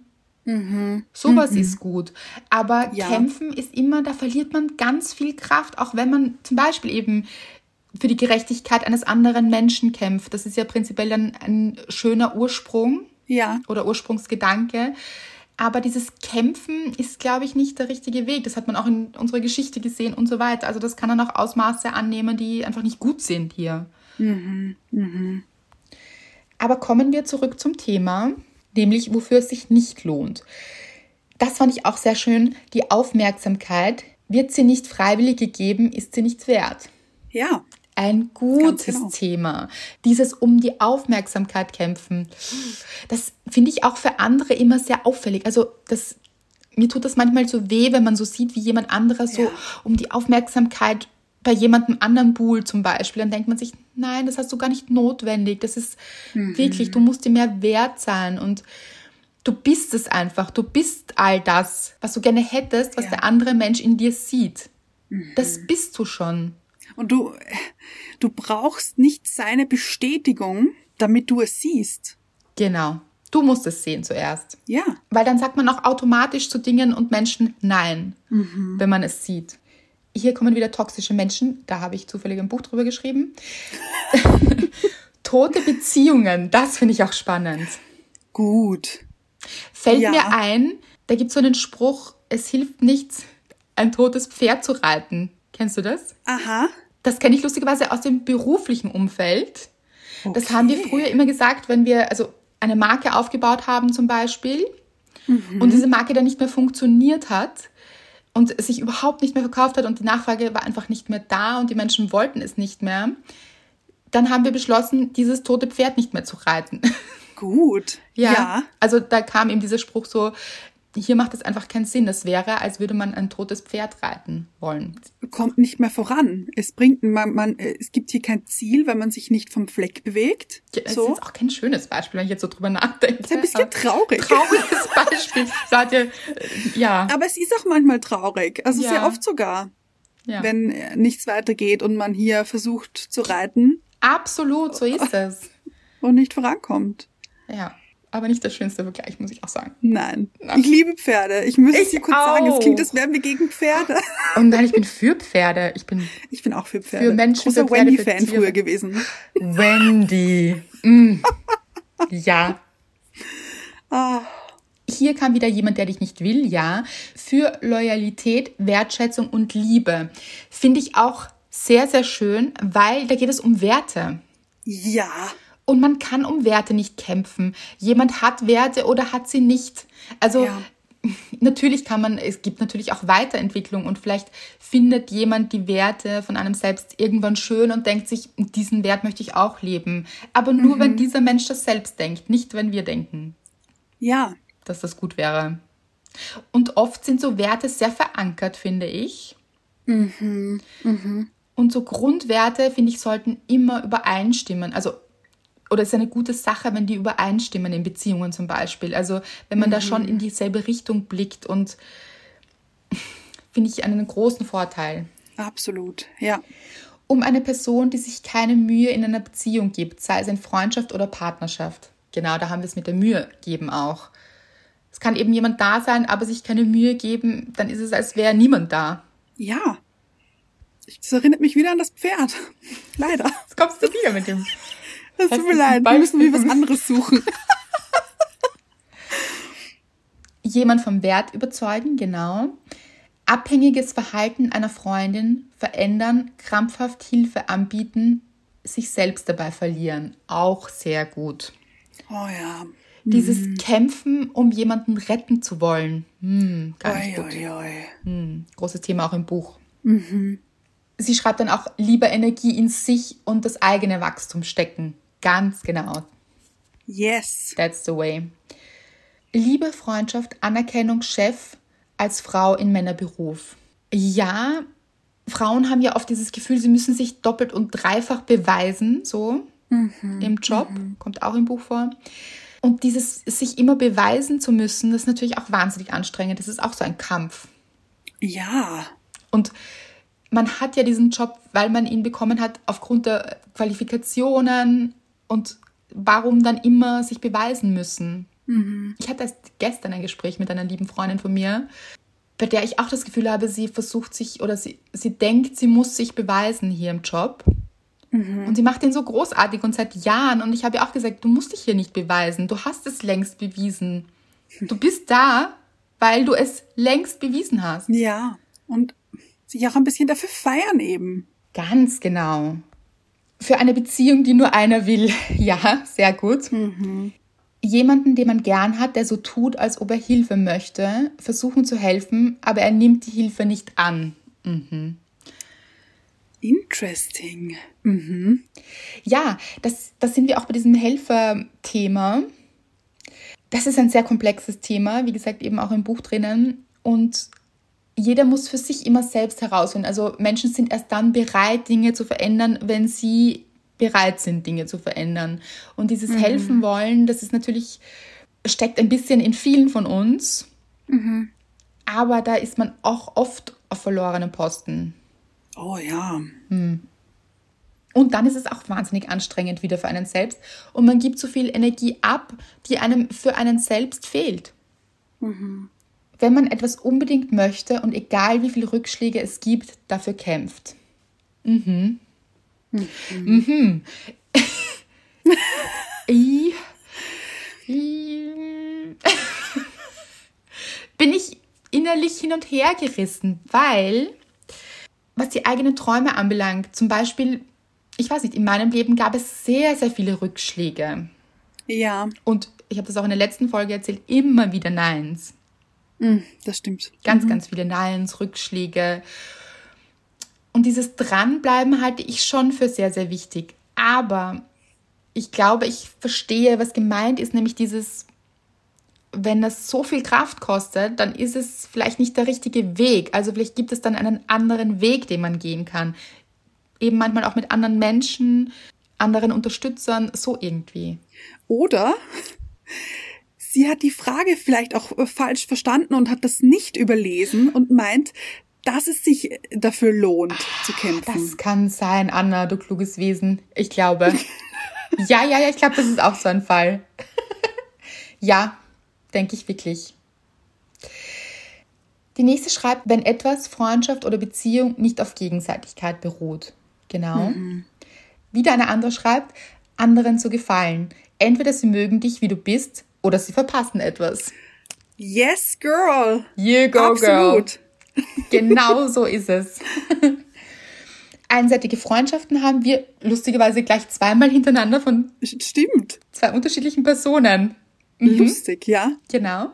sowas ist gut. Aber Mhm. Ja. kämpfen ist immer, da verliert man ganz viel Kraft, auch wenn man zum Beispiel eben für die Gerechtigkeit eines anderen Menschen kämpft. Das ist ja prinzipiell dann ein schöner Ursprung ja, oder Ursprungsgedanke. Aber dieses Kämpfen ist, glaube ich, nicht der richtige Weg. Das hat man auch in unserer Geschichte gesehen und so weiter. Also das kann dann auch Ausmaße annehmen, die einfach nicht gut sind hier. Aber kommen wir zurück zum Thema, nämlich wofür es sich nicht lohnt. Das fand ich auch sehr schön. Die Aufmerksamkeit wird sie nicht freiwillig gegeben, ist sie nichts wert. ja, Ein gutes genau. Thema. Dieses um die Aufmerksamkeit kämpfen. Das finde ich auch für andere immer sehr auffällig. Also das, mir tut das manchmal so weh, wenn man so sieht, wie jemand anderer so Ja. um die Aufmerksamkeit bei jemandem anderen buhlt zum Beispiel. Dann denkt man sich, nein, das hast du gar nicht notwendig. Das ist Mhm. wirklich, du musst dir mehr wert sein und du bist es einfach. Du bist all das, was du gerne hättest, was Ja. der andere Mensch in dir sieht. Mhm. Das bist du schon. Und du, du brauchst nicht seine Bestätigung, damit du es siehst. Genau. Du musst es sehen zuerst. Ja, Weil dann sagt man auch automatisch zu Dingen und Menschen Nein, wenn man es sieht. Hier kommen wieder toxische Menschen. Da habe ich zufällig ein Buch drüber geschrieben. Tote Beziehungen, das finde ich auch spannend. gut. Fällt Ja. mir ein, da gibt es so einen Spruch, es hilft nichts, ein totes Pferd zu reiten. Kennst du das? Aha. Das kenne ich lustigerweise aus dem beruflichen Umfeld. Das haben wir Okay. früher immer gesagt, wenn wir also eine Marke aufgebaut haben zum Beispiel Mhm. und diese Marke dann nicht mehr funktioniert hat und sich überhaupt nicht mehr verkauft hat und die Nachfrage war einfach nicht mehr da und die Menschen wollten es nicht mehr, dann haben wir beschlossen, dieses tote Pferd nicht mehr zu reiten. Gut. Ja. Also da kam eben dieser Spruch so, hier macht es einfach keinen Sinn. Das wäre, als würde man ein totes Pferd reiten wollen. kommt nicht mehr voran. Es bringt man, man es gibt hier kein Ziel, wenn man sich nicht vom Fleck bewegt. Ja, Das ist so. jetzt auch kein schönes Beispiel, wenn ich jetzt so drüber nachdenke. ist ein bisschen traurig. Trauriges Beispiel. Sagt ihr, äh, ja, Aber es ist auch manchmal traurig. Also Ja. sehr oft sogar, ja. wenn äh, nichts weitergeht und man hier versucht zu reiten Absolut, so ist es. und nicht vorankommt. Ja, aber nicht der schönste Vergleich, muss ich auch sagen. Nein. Ich liebe Pferde. Ich muss es Ich dir kurz sagen. Es auch. klingt, als wären wir gegen Pferde. Und nein, ich bin für Pferde. Ich bin Ich bin auch für Pferde. Für Menschen, Großer für Pferde, Wendy-Fan früher gewesen. Wendy. Mm. Ja. Ah, Hier kam wieder jemand, der dich nicht will, ja. Für Loyalität, Wertschätzung und Liebe. Finde ich auch sehr, sehr schön, weil da geht es um Werte. ja. Und man kann um Werte nicht kämpfen. Jemand hat Werte oder hat sie nicht. Also Ja. natürlich kann man, es gibt natürlich auch Weiterentwicklung und vielleicht findet jemand die Werte von einem selbst irgendwann schön und denkt sich, diesen Wert möchte ich auch leben. Aber nur wenn dieser Mensch das selbst denkt, nicht wenn wir denken, Ja. dass das gut wäre. Und oft sind so Werte sehr verankert, finde ich. Und so Grundwerte, finde ich, sollten immer übereinstimmen. Also, oder es ist eine gute Sache, wenn die übereinstimmen in Beziehungen zum Beispiel. Also, wenn man da schon in dieselbe Richtung blickt und finde ich einen großen Vorteil. Absolut. Ja. Um eine Person, die sich keine Mühe in einer Beziehung gibt, sei es in Freundschaft oder Partnerschaft. Genau, da haben wir es mit der Mühe geben auch. Es kann eben jemand da sein, aber sich keine Mühe geben, dann ist es, als wäre niemand da. Ja. Das erinnert mich wieder an das Pferd. Leider. Jetzt kommst du wieder mit dem. Das tut mir leid. Wir müssen Beispiel. was anderes suchen. Jemand vom Wert überzeugen, genau. Abhängiges Verhalten einer Freundin verändern, krampfhaft Hilfe anbieten, sich selbst dabei verlieren. Auch sehr gut. Oh ja. Dieses Kämpfen, um jemanden retten zu wollen. Hm, gar nicht Oi, gut. oi, oi. Hm, großes Thema auch im Buch. Sie schreibt dann auch, lieber Energie in sich und das eigene Wachstum stecken. Ganz genau. Yes. That's the way. Liebe, Freundschaft, Anerkennung, Chef als Frau in Männerberuf. Ja, Frauen haben ja oft dieses Gefühl, sie müssen sich doppelt und dreifach beweisen, so im Job, kommt auch im Buch vor. Und dieses sich immer beweisen zu müssen, das ist natürlich auch wahnsinnig anstrengend. Das ist auch so ein Kampf. Ja. Und man hat ja diesen Job, weil man ihn bekommen hat, aufgrund der Qualifikationen und warum dann immer sich beweisen müssen. Ich hatte erst gestern ein Gespräch mit einer lieben Freundin von mir, bei der ich auch das Gefühl habe, sie versucht sich oder sie, sie denkt, sie muss sich beweisen hier im Job. Und sie macht den so großartig und seit Jahren. Und ich habe ja auch gesagt, du musst dich hier nicht beweisen. Du hast es längst bewiesen. Du bist da, weil du es längst bewiesen hast. Ja. Und sich auch ein bisschen dafür feiern eben. Ganz genau. Für eine Beziehung, die nur einer will. Ja, sehr gut. Jemanden, den man gern hat, der so tut, als ob er Hilfe möchte, versuchen zu helfen, aber er nimmt die Hilfe nicht an. Interesting. Ja, das, das sind wir auch bei diesem Helfer-Thema. Das ist ein sehr komplexes Thema, wie gesagt, eben auch im Buch drinnen. Und jeder muss für sich immer selbst herausfinden. Also Menschen sind erst dann bereit, Dinge zu verändern, wenn sie bereit sind, Dinge zu verändern. Und dieses Helfen wollen, das ist natürlich, steckt ein bisschen in vielen von uns. Aber da ist man auch oft auf verlorenen Posten. Oh ja. Und dann ist es auch wahnsinnig anstrengend wieder für einen selbst. Und man gibt so viel Energie ab, die einem für einen selbst fehlt. Wenn man etwas unbedingt möchte und egal wie viele Rückschläge es gibt, dafür kämpft. Mhm. Mhm. I- I- Bin ich innerlich hin und her gerissen, weil was die eigenen Träume anbelangt, zum Beispiel, ich weiß nicht, in meinem Leben gab es sehr, sehr viele Rückschläge. Ja, Und ich habe das auch in der letzten Folge erzählt, immer wieder Neins. Mm, das stimmt. Ganz, ganz viele Neins, Rückschläge. Und dieses Dranbleiben halte ich schon für sehr, sehr wichtig. Aber ich glaube, ich verstehe, was gemeint ist, nämlich dieses, wenn das so viel Kraft kostet, dann ist es vielleicht nicht der richtige Weg. Also vielleicht gibt es dann einen anderen Weg, den man gehen kann. Eben manchmal auch mit anderen Menschen, anderen Unterstützern, so irgendwie. Oder sie hat die Frage vielleicht auch äh, falsch verstanden und hat das nicht überlesen und meint, dass es sich dafür lohnt zu kämpfen. Das kann sein, Anna, du kluges Wesen. Ich glaube. ja, ja, ja, ich glaube, das ist auch so ein Fall. ja, denke ich wirklich. Die nächste schreibt, wenn etwas, Freundschaft oder Beziehung nicht auf Gegenseitigkeit beruht. Genau. Wieder eine andere schreibt, anderen zu gefallen. Entweder sie mögen dich, wie du bist, oder sie verpassen etwas. Yes, girl. You go, girl. Absolut. Genau so ist es. Einseitige Freundschaften haben wir lustigerweise gleich zweimal hintereinander von Stimmt. zwei unterschiedlichen Personen. Lustig, ja. Genau.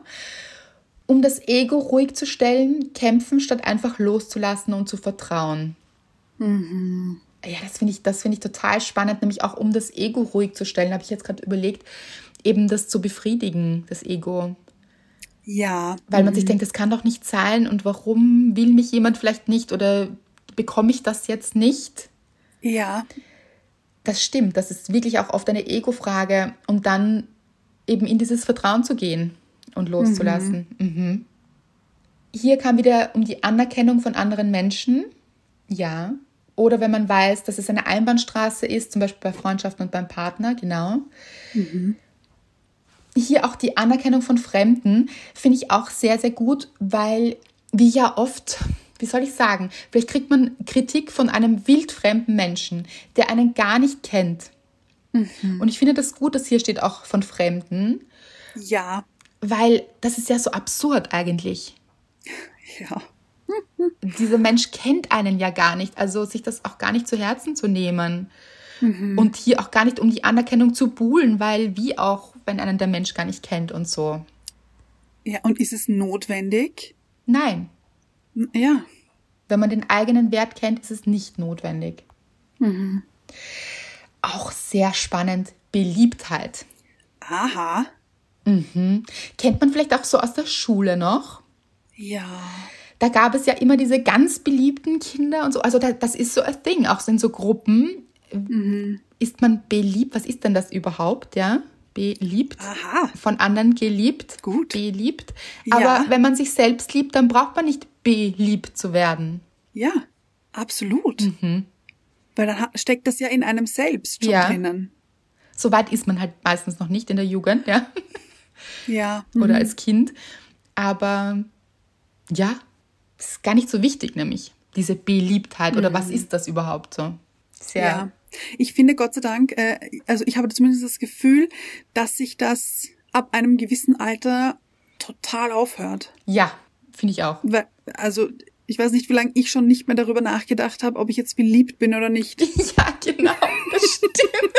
Um das Ego ruhig zu stellen, kämpfen, statt einfach loszulassen und zu vertrauen. Ja, das finde ich, das finde ich total spannend, nämlich auch um das Ego ruhig zu stellen, habe ich jetzt gerade überlegt, eben das zu befriedigen, das Ego. Ja. Weil man sich denkt, das kann doch nicht sein und warum will mich jemand vielleicht nicht oder bekomme ich das jetzt nicht? Ja. Das stimmt, das ist wirklich auch oft eine Ego-Frage und dann eben in dieses Vertrauen zu gehen und loszulassen. Mhm. Hier kam wieder um die Anerkennung von anderen Menschen, ja. Oder wenn man weiß, dass es eine Einbahnstraße ist, zum Beispiel bei Freundschaften und beim Partner, genau. Hier auch die Anerkennung von Fremden finde ich auch sehr, sehr gut, weil wir ja oft, wie soll ich sagen, vielleicht kriegt man Kritik von einem wildfremden Menschen, der einen gar nicht kennt. Und ich finde das gut, dass hier steht auch von Fremden, Ja. weil das ist ja so absurd eigentlich. Ja. Dieser Mensch kennt einen ja gar nicht, also sich das auch gar nicht zu Herzen zu nehmen. Und hier auch gar nicht um die Anerkennung zu buhlen, weil wie auch, wenn einen der Mensch gar nicht kennt und so. Ja, und ist es notwendig? Nein. Ja. Wenn man den eigenen Wert kennt, ist es nicht notwendig. Auch sehr spannend, Beliebtheit. Aha. Kennt man vielleicht auch so aus der Schule noch? Ja. Da gab es ja immer diese ganz beliebten Kinder und so. Also da, das ist so ein Ding, auch so in so Gruppen. Ist man beliebt? Was ist denn das überhaupt, ja? Beliebt. Aha. Von anderen geliebt. Gut. Beliebt. Ja. Aber wenn man sich selbst liebt, dann braucht man nicht beliebt zu werden. Ja, absolut. Weil dann steckt das ja in einem selbst schon Ja. drinnen. So weit ist man halt meistens noch nicht in der Jugend, ja. Ja. Oder als Kind. Aber ja, das ist gar nicht so wichtig, nämlich diese Beliebtheit. Oder was ist das überhaupt so? Sehr. Ja. Ich finde Gott sei Dank, äh, also ich habe zumindest das Gefühl, dass sich das ab einem gewissen Alter total aufhört. Ja, finde ich auch. Weil, also ich weiß nicht, wie lange ich schon nicht mehr darüber nachgedacht habe, ob ich jetzt beliebt bin oder nicht. Ja, genau, das stimmt.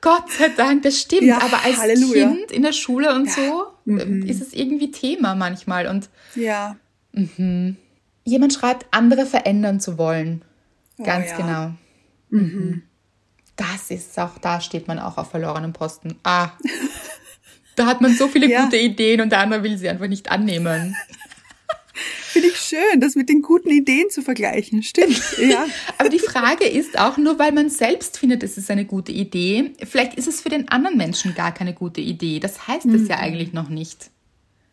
Gott sei Dank, das stimmt. Ja, Aber als Halleluja. Kind in der Schule und so äh, ist es irgendwie Thema manchmal. Und Ja. jemand schreibt, andere verändern zu wollen. Ganz Oh ja. genau. Mhm. Das ist auch, da steht man auch auf verlorenen Posten. Ah. Da hat man so viele Ja. gute Ideen und der andere will sie einfach nicht annehmen. Finde ich schön, das mit den guten Ideen zu vergleichen. Stimmt. Ja. Aber die Frage ist auch, nur weil man selbst findet, es ist eine gute Idee, vielleicht ist es für den anderen Menschen gar keine gute Idee. Das heißt es ja eigentlich noch nicht.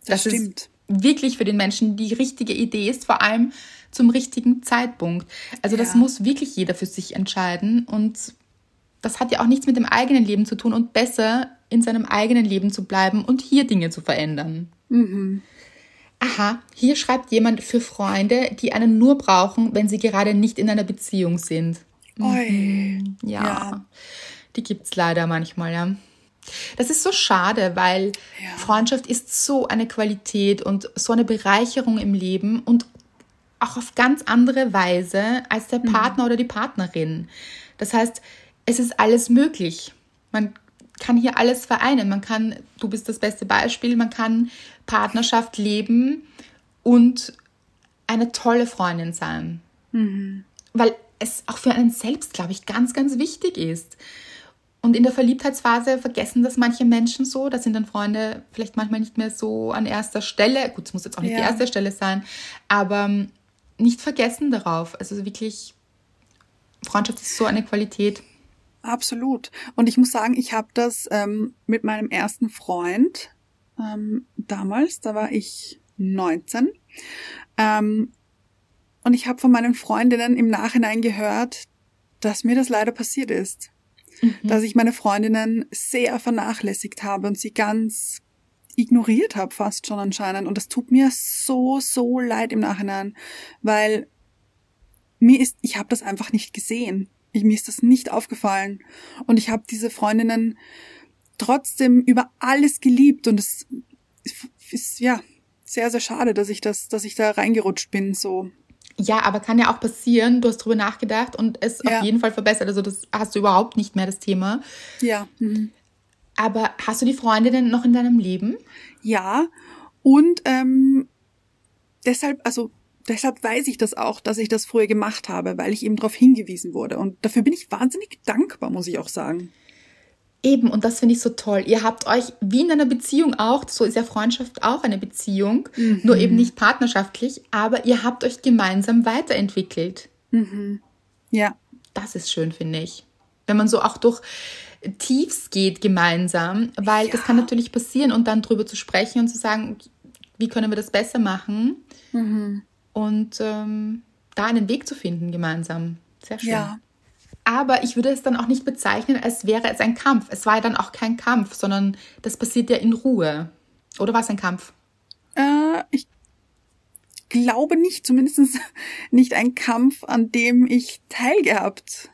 Das dass stimmt. es wirklich für den Menschen die richtige Idee ist, vor allem zum richtigen Zeitpunkt. Also das Ja. muss wirklich jeder für sich entscheiden und das hat ja auch nichts mit dem eigenen Leben zu tun und besser in seinem eigenen Leben zu bleiben und hier Dinge zu verändern. Aha, hier schreibt jemand für Freunde, die einen nur brauchen, wenn sie gerade nicht in einer Beziehung sind. Oi. Ja, Ja. die gibt's leider manchmal, ja. Das ist so schade, weil Ja. Freundschaft ist so eine Qualität und so eine Bereicherung im Leben und auch auf ganz andere Weise als der Partner oder die Partnerin. Das heißt, es ist alles möglich. Man kann hier alles vereinen. Man kann, du bist das beste Beispiel, man kann Partnerschaft leben und eine tolle Freundin sein. Weil es auch für einen selbst, glaube ich, ganz, ganz wichtig ist. Und in der Verliebtheitsphase vergessen das manche Menschen so. Da sind dann Freunde vielleicht manchmal nicht mehr so an erster Stelle. Gut, es muss jetzt auch nicht die Ja. erste Stelle sein, aber ähm, nicht vergessen darauf. Also wirklich, Freundschaft ist so eine Qualität. Absolut. Und ich muss sagen, ich habe das ähm, mit meinem ersten Freund ähm, damals, da war ich 19. Ähm, und ich habe von meinen Freundinnen im Nachhinein gehört, dass mir das leider passiert ist. Dass ich meine Freundinnen sehr vernachlässigt habe und sie ganz ignoriert habe, fast schon anscheinend. Und das tut mir so, so leid im Nachhinein, weil mir ist, ich habe das einfach nicht gesehen. Ich, mir ist das nicht aufgefallen. Und ich habe diese Freundinnen trotzdem über alles geliebt. Und es ist ja sehr, sehr schade, dass ich das, dass ich da reingerutscht bin. So. Ja, aber kann ja auch passieren. Du hast drüber nachgedacht und es Ja. auf jeden Fall verbessert. Also das hast du überhaupt nicht mehr das Thema. Ja. Mhm. Aber hast du die Freundinnen noch in deinem Leben? Ja. Und ähm, deshalb, also deshalb weiß ich das auch, dass ich das früher gemacht habe, weil ich eben darauf hingewiesen wurde. Und dafür bin ich wahnsinnig dankbar, muss ich auch sagen. Eben, und das finde ich so toll. Ihr habt euch, wie in einer Beziehung auch, so ist ja Freundschaft auch eine Beziehung, nur eben nicht partnerschaftlich, aber ihr habt euch gemeinsam weiterentwickelt. Ja. Das ist schön, finde ich. Wenn man so auch durch Tiefs geht gemeinsam, weil das kann natürlich passieren und dann drüber zu sprechen und zu sagen, wie können wir das besser machen und ähm, da einen Weg zu finden gemeinsam. Sehr schön. Ja. Aber ich würde es dann auch nicht bezeichnen, als wäre es ein Kampf. Es war ja dann auch kein Kampf, sondern das passiert ja in Ruhe. Oder war es ein Kampf? Äh, ich glaube nicht, zumindest nicht ein Kampf, an dem ich teilgehabt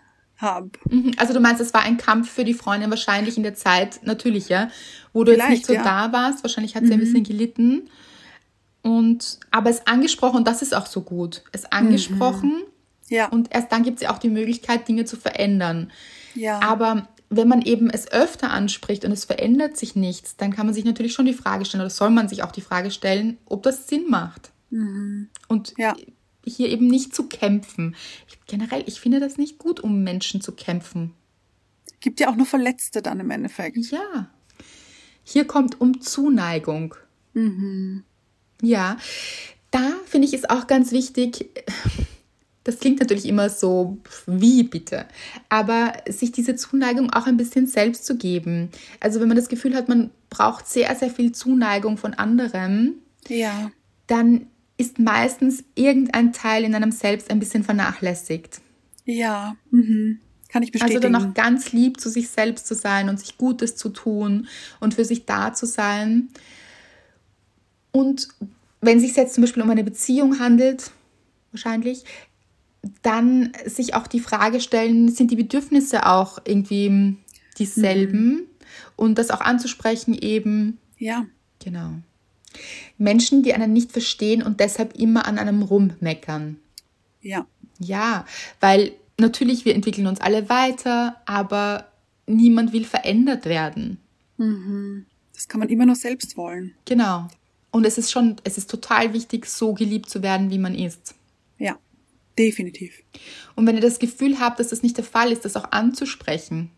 habe. Mhm. Also du meinst, es war ein Kampf für die Freundin wahrscheinlich in der Zeit, natürlich, ja, wo du jetzt nicht Vielleicht, so ja. Mhm. da warst. Wahrscheinlich hat sie ein bisschen gelitten. Und aber es angesprochen, und das ist auch so gut. Es angesprochen, Ja. Und erst dann gibt es ja auch die Möglichkeit, Dinge zu verändern. Ja. Aber wenn man eben es öfter anspricht und es verändert sich nichts, dann kann man sich natürlich schon die Frage stellen, oder soll man sich auch die Frage stellen, ob das Sinn macht. Und Ja. Hier eben nicht zu kämpfen. Ich, generell, ich finde das nicht gut, um Menschen zu kämpfen. Gibt ja auch nur Verletzte dann im Endeffekt. Ja. Hier kommt um Zuneigung. Ja, da finde ich es auch ganz wichtig, das klingt natürlich immer so, wie bitte, aber sich diese Zuneigung auch ein bisschen selbst zu geben. Also wenn man das Gefühl hat, man braucht sehr, sehr viel Zuneigung von anderem, Ja. dann ist meistens irgendein Teil in einem selbst ein bisschen vernachlässigt. Ja. Mhm. Kann ich Also bestätigen. dann auch ganz lieb zu sich selbst zu sein und sich Gutes zu tun und für sich da zu sein. Und wenn es sich jetzt zum Beispiel um eine Beziehung handelt, wahrscheinlich, dann sich auch die Frage stellen, sind die Bedürfnisse auch irgendwie dieselben? Und das auch anzusprechen eben, ja. genau. Menschen, die einen nicht verstehen und deshalb immer an einem rummeckern. Ja. Ja, weil natürlich, wir entwickeln uns alle weiter, aber niemand will verändert werden. Das kann man immer nur selbst wollen. Genau. Und es ist schon, es ist total wichtig, so geliebt zu werden, wie man ist. Ja. Definitiv. Und wenn ihr das Gefühl habt, dass das nicht der Fall ist, das auch anzusprechen.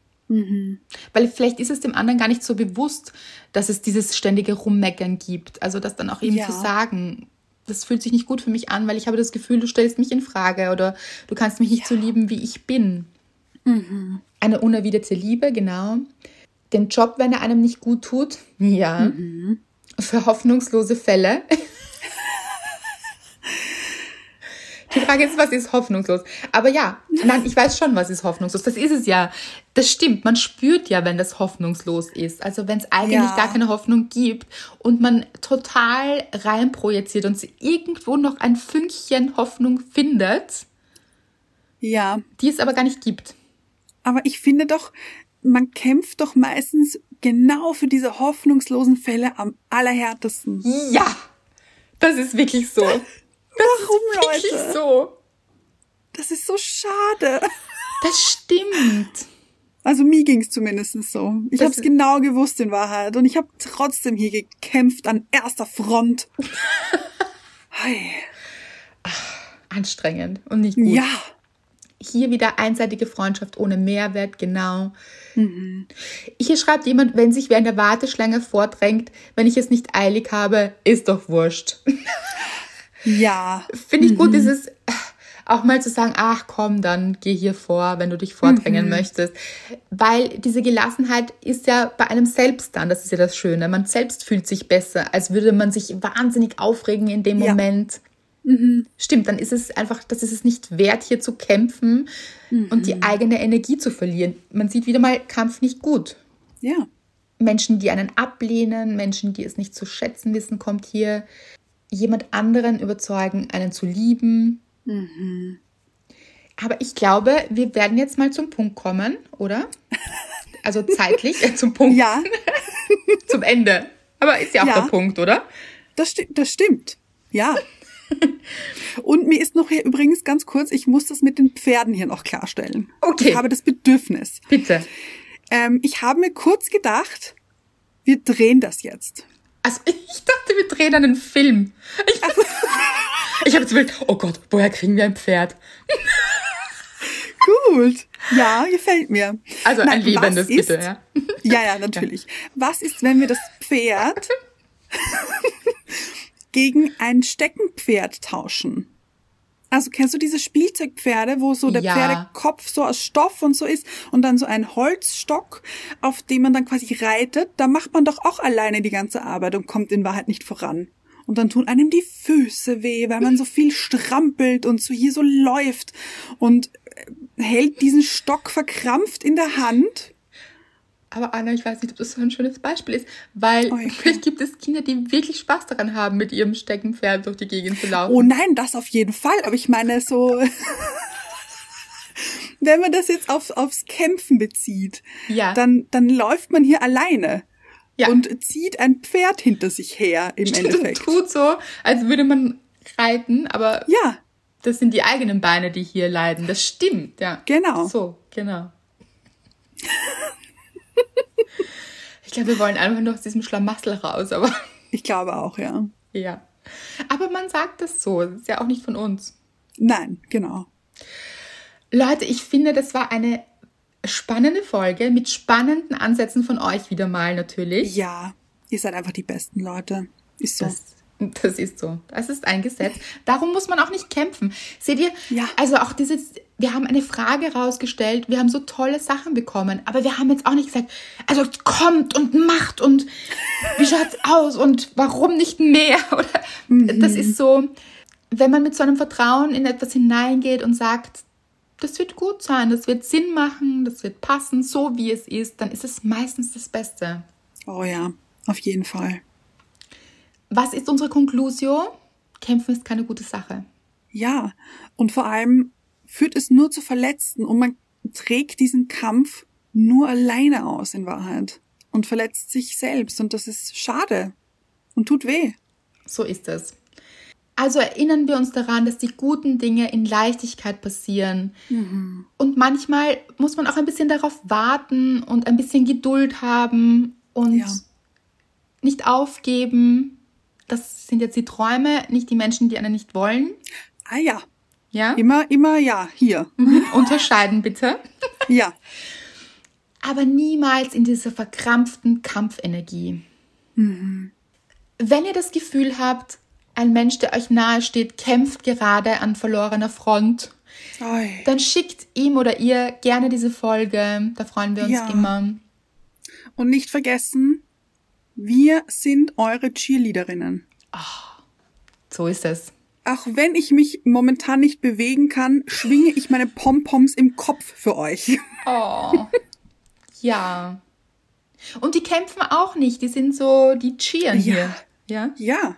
Weil vielleicht ist es dem anderen gar nicht so bewusst, dass es dieses ständige Rummeckern gibt. Also das dann auch eben Ja. zu sagen, das fühlt sich nicht gut für mich an, weil ich habe das Gefühl, du stellst mich in Frage oder du kannst mich nicht so lieben, wie ich bin. Eine unerwiderte Liebe, genau. Den Job, wenn er einem nicht gut tut, ja. Für hoffnungslose Fälle. Die Frage ist, was ist hoffnungslos? Aber ja, nein, ich weiß schon, was ist hoffnungslos. Das ist es ja. Das stimmt. Man spürt ja, wenn das hoffnungslos ist. Also wenn es eigentlich Ja. gar keine Hoffnung gibt und man total reinprojiziert und irgendwo noch ein Fünkchen Hoffnung findet, Ja. die es aber gar nicht gibt. Aber ich finde doch, man kämpft doch meistens genau für diese hoffnungslosen Fälle am allerhärtesten. Ja, das ist wirklich so. Warum, Wirklich Leute? so. Das ist so schade. Das stimmt. Also mir ging's zumindest so. Ich habe es ist- genau gewusst in Wahrheit. Und ich habe trotzdem hier gekämpft an erster Front. Hey. Anstrengend und nicht gut. Ja. Hier wieder einseitige Freundschaft ohne Mehrwert, genau. Hier schreibt jemand, wenn sich wer in der Warteschlange vordrängt, wenn ich es nicht eilig habe, ist doch wurscht. Ja. Finde ich gut, dieses auch mal zu sagen, ach komm, dann geh hier vor, wenn du dich vordrängen möchtest. Weil diese Gelassenheit ist ja bei einem selbst dann, das ist ja das Schöne. Man selbst fühlt sich besser, als würde man sich wahnsinnig aufregen in dem Ja. Moment. Stimmt, dann ist es einfach, das ist es nicht wert, hier zu kämpfen und die eigene Energie zu verlieren. Man sieht wieder mal, Kampf nicht gut. Ja. Menschen, die einen ablehnen, Menschen, die es nicht zu schätzen wissen, kommt hier jemand anderen überzeugen, einen zu lieben. Aber ich glaube, wir werden jetzt mal zum Punkt kommen, oder? Also zeitlich äh, zum Punkt, Ja, zum Ende. Aber ist ja auch Ja. der Punkt, oder? das, sti das stimmt. Ja. Und mir ist noch hier übrigens ganz kurz, ich muss das mit den Pferden hier noch klarstellen. Okay. Ich habe das Bedürfnis. Bitte. Ähm, ich habe mir kurz gedacht, wir drehen das jetzt. Also ich dachte, wir drehen einen Film. Ich, ich habe jetzt überlegt, oh Gott, woher kriegen wir ein Pferd? Gut. Ja, gefällt mir. Also Nein, ein lebendes, ist- bitte, ja. Ja, ja, natürlich. Was ist, wenn wir das Pferd gegen ein Steckenpferd tauschen? Also kennst du diese Spielzeugpferde, wo so der Ja. Pferdekopf so aus Stoff und so ist und dann so ein Holzstock, auf dem man dann quasi reitet? Da macht man doch auch alleine die ganze Arbeit und kommt in Wahrheit nicht voran. Und dann tun einem die Füße weh, weil man so viel strampelt und so hier so läuft und äh, hält diesen Stock verkrampft in der Hand. Aber Anna, ich weiß nicht, ob das so ein schönes Beispiel ist, weil Okay. vielleicht gibt es Kinder, die wirklich Spaß daran haben, mit ihrem Steckenpferd durch die Gegend zu laufen. Oh nein, das auf jeden Fall. Aber ich meine so, wenn man das jetzt auf, aufs Kämpfen bezieht, Ja. dann, dann läuft man hier alleine Ja. und zieht ein Pferd hinter sich her im Stimmt, Endeffekt. tut so, als würde man reiten, aber Ja, Das sind die eigenen Beine, die hier leiden. Das stimmt, ja. Genau. So, genau. Ich glaube, wir wollen einfach nur aus diesem Schlamassel raus, aber Ich glaube auch, ja. ja. Aber man sagt das so. Das ist ja auch nicht von uns. Nein, genau. Leute, ich finde, das war eine spannende Folge mit spannenden Ansätzen von euch wieder mal natürlich. Ja, ihr seid einfach die besten Leute. Ist so. Das, das ist so. Das ist ein Gesetz. Darum muss man auch nicht kämpfen. Seht ihr? Ja. Also auch dieses, wir haben eine Frage rausgestellt, wir haben so tolle Sachen bekommen, aber wir haben jetzt auch nicht gesagt, also kommt und macht und wie schaut's aus und warum nicht mehr? Oder das ist so, wenn man mit so einem Vertrauen in etwas hineingeht und sagt, das wird gut sein, das wird Sinn machen, das wird passen, so wie es ist, dann ist es meistens das Beste. oh ja, auf jeden Fall. Was ist unsere Konklusion? Kämpfen ist keine gute Sache. Ja, und vor allem führt es nur zu Verletzten und man trägt diesen Kampf nur alleine aus in Wahrheit und verletzt sich selbst und das ist schade und tut weh. So ist es. Also erinnern wir uns daran, dass die guten Dinge in Leichtigkeit passieren. Und manchmal muss man auch ein bisschen darauf warten und ein bisschen Geduld haben und Ja. nicht aufgeben. Das sind jetzt die Träume, nicht die Menschen, die einen nicht wollen. Ah ja, Ja? immer, immer ja, hier. Mhm. Unterscheiden bitte. Ja, aber niemals in dieser verkrampften Kampfenergie. Wenn ihr das Gefühl habt, ein Mensch, der euch nahe steht, kämpft gerade an verlorener Front, Oi. dann schickt ihm oder ihr gerne diese Folge. Da freuen wir uns Ja. immer. Und nicht vergessen, wir sind eure Cheerleaderinnen. So ist es. Auch wenn ich mich momentan nicht bewegen kann, schwinge ich meine Pompoms im Kopf für euch. Oh. ja. Und die kämpfen auch nicht. Die sind so, die cheeren Ja. hier. Ja. Ja,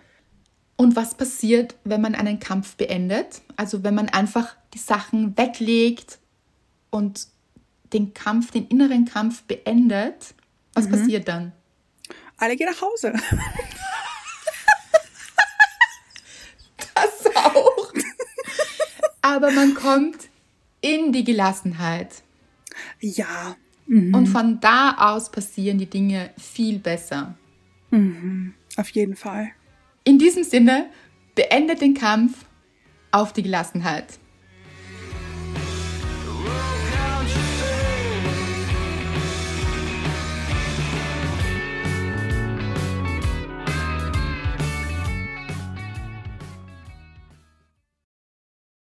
Und was passiert, wenn man einen Kampf beendet? Also wenn man einfach die Sachen weglegt und den Kampf, den inneren Kampf beendet, was passiert dann? Alle gehen nach Hause. Das auch. Aber man kommt in die Gelassenheit. Ja, Und von da aus passieren die Dinge viel besser. auf jeden Fall. In diesem Sinne, beendet den Kampf auf die Gelassenheit.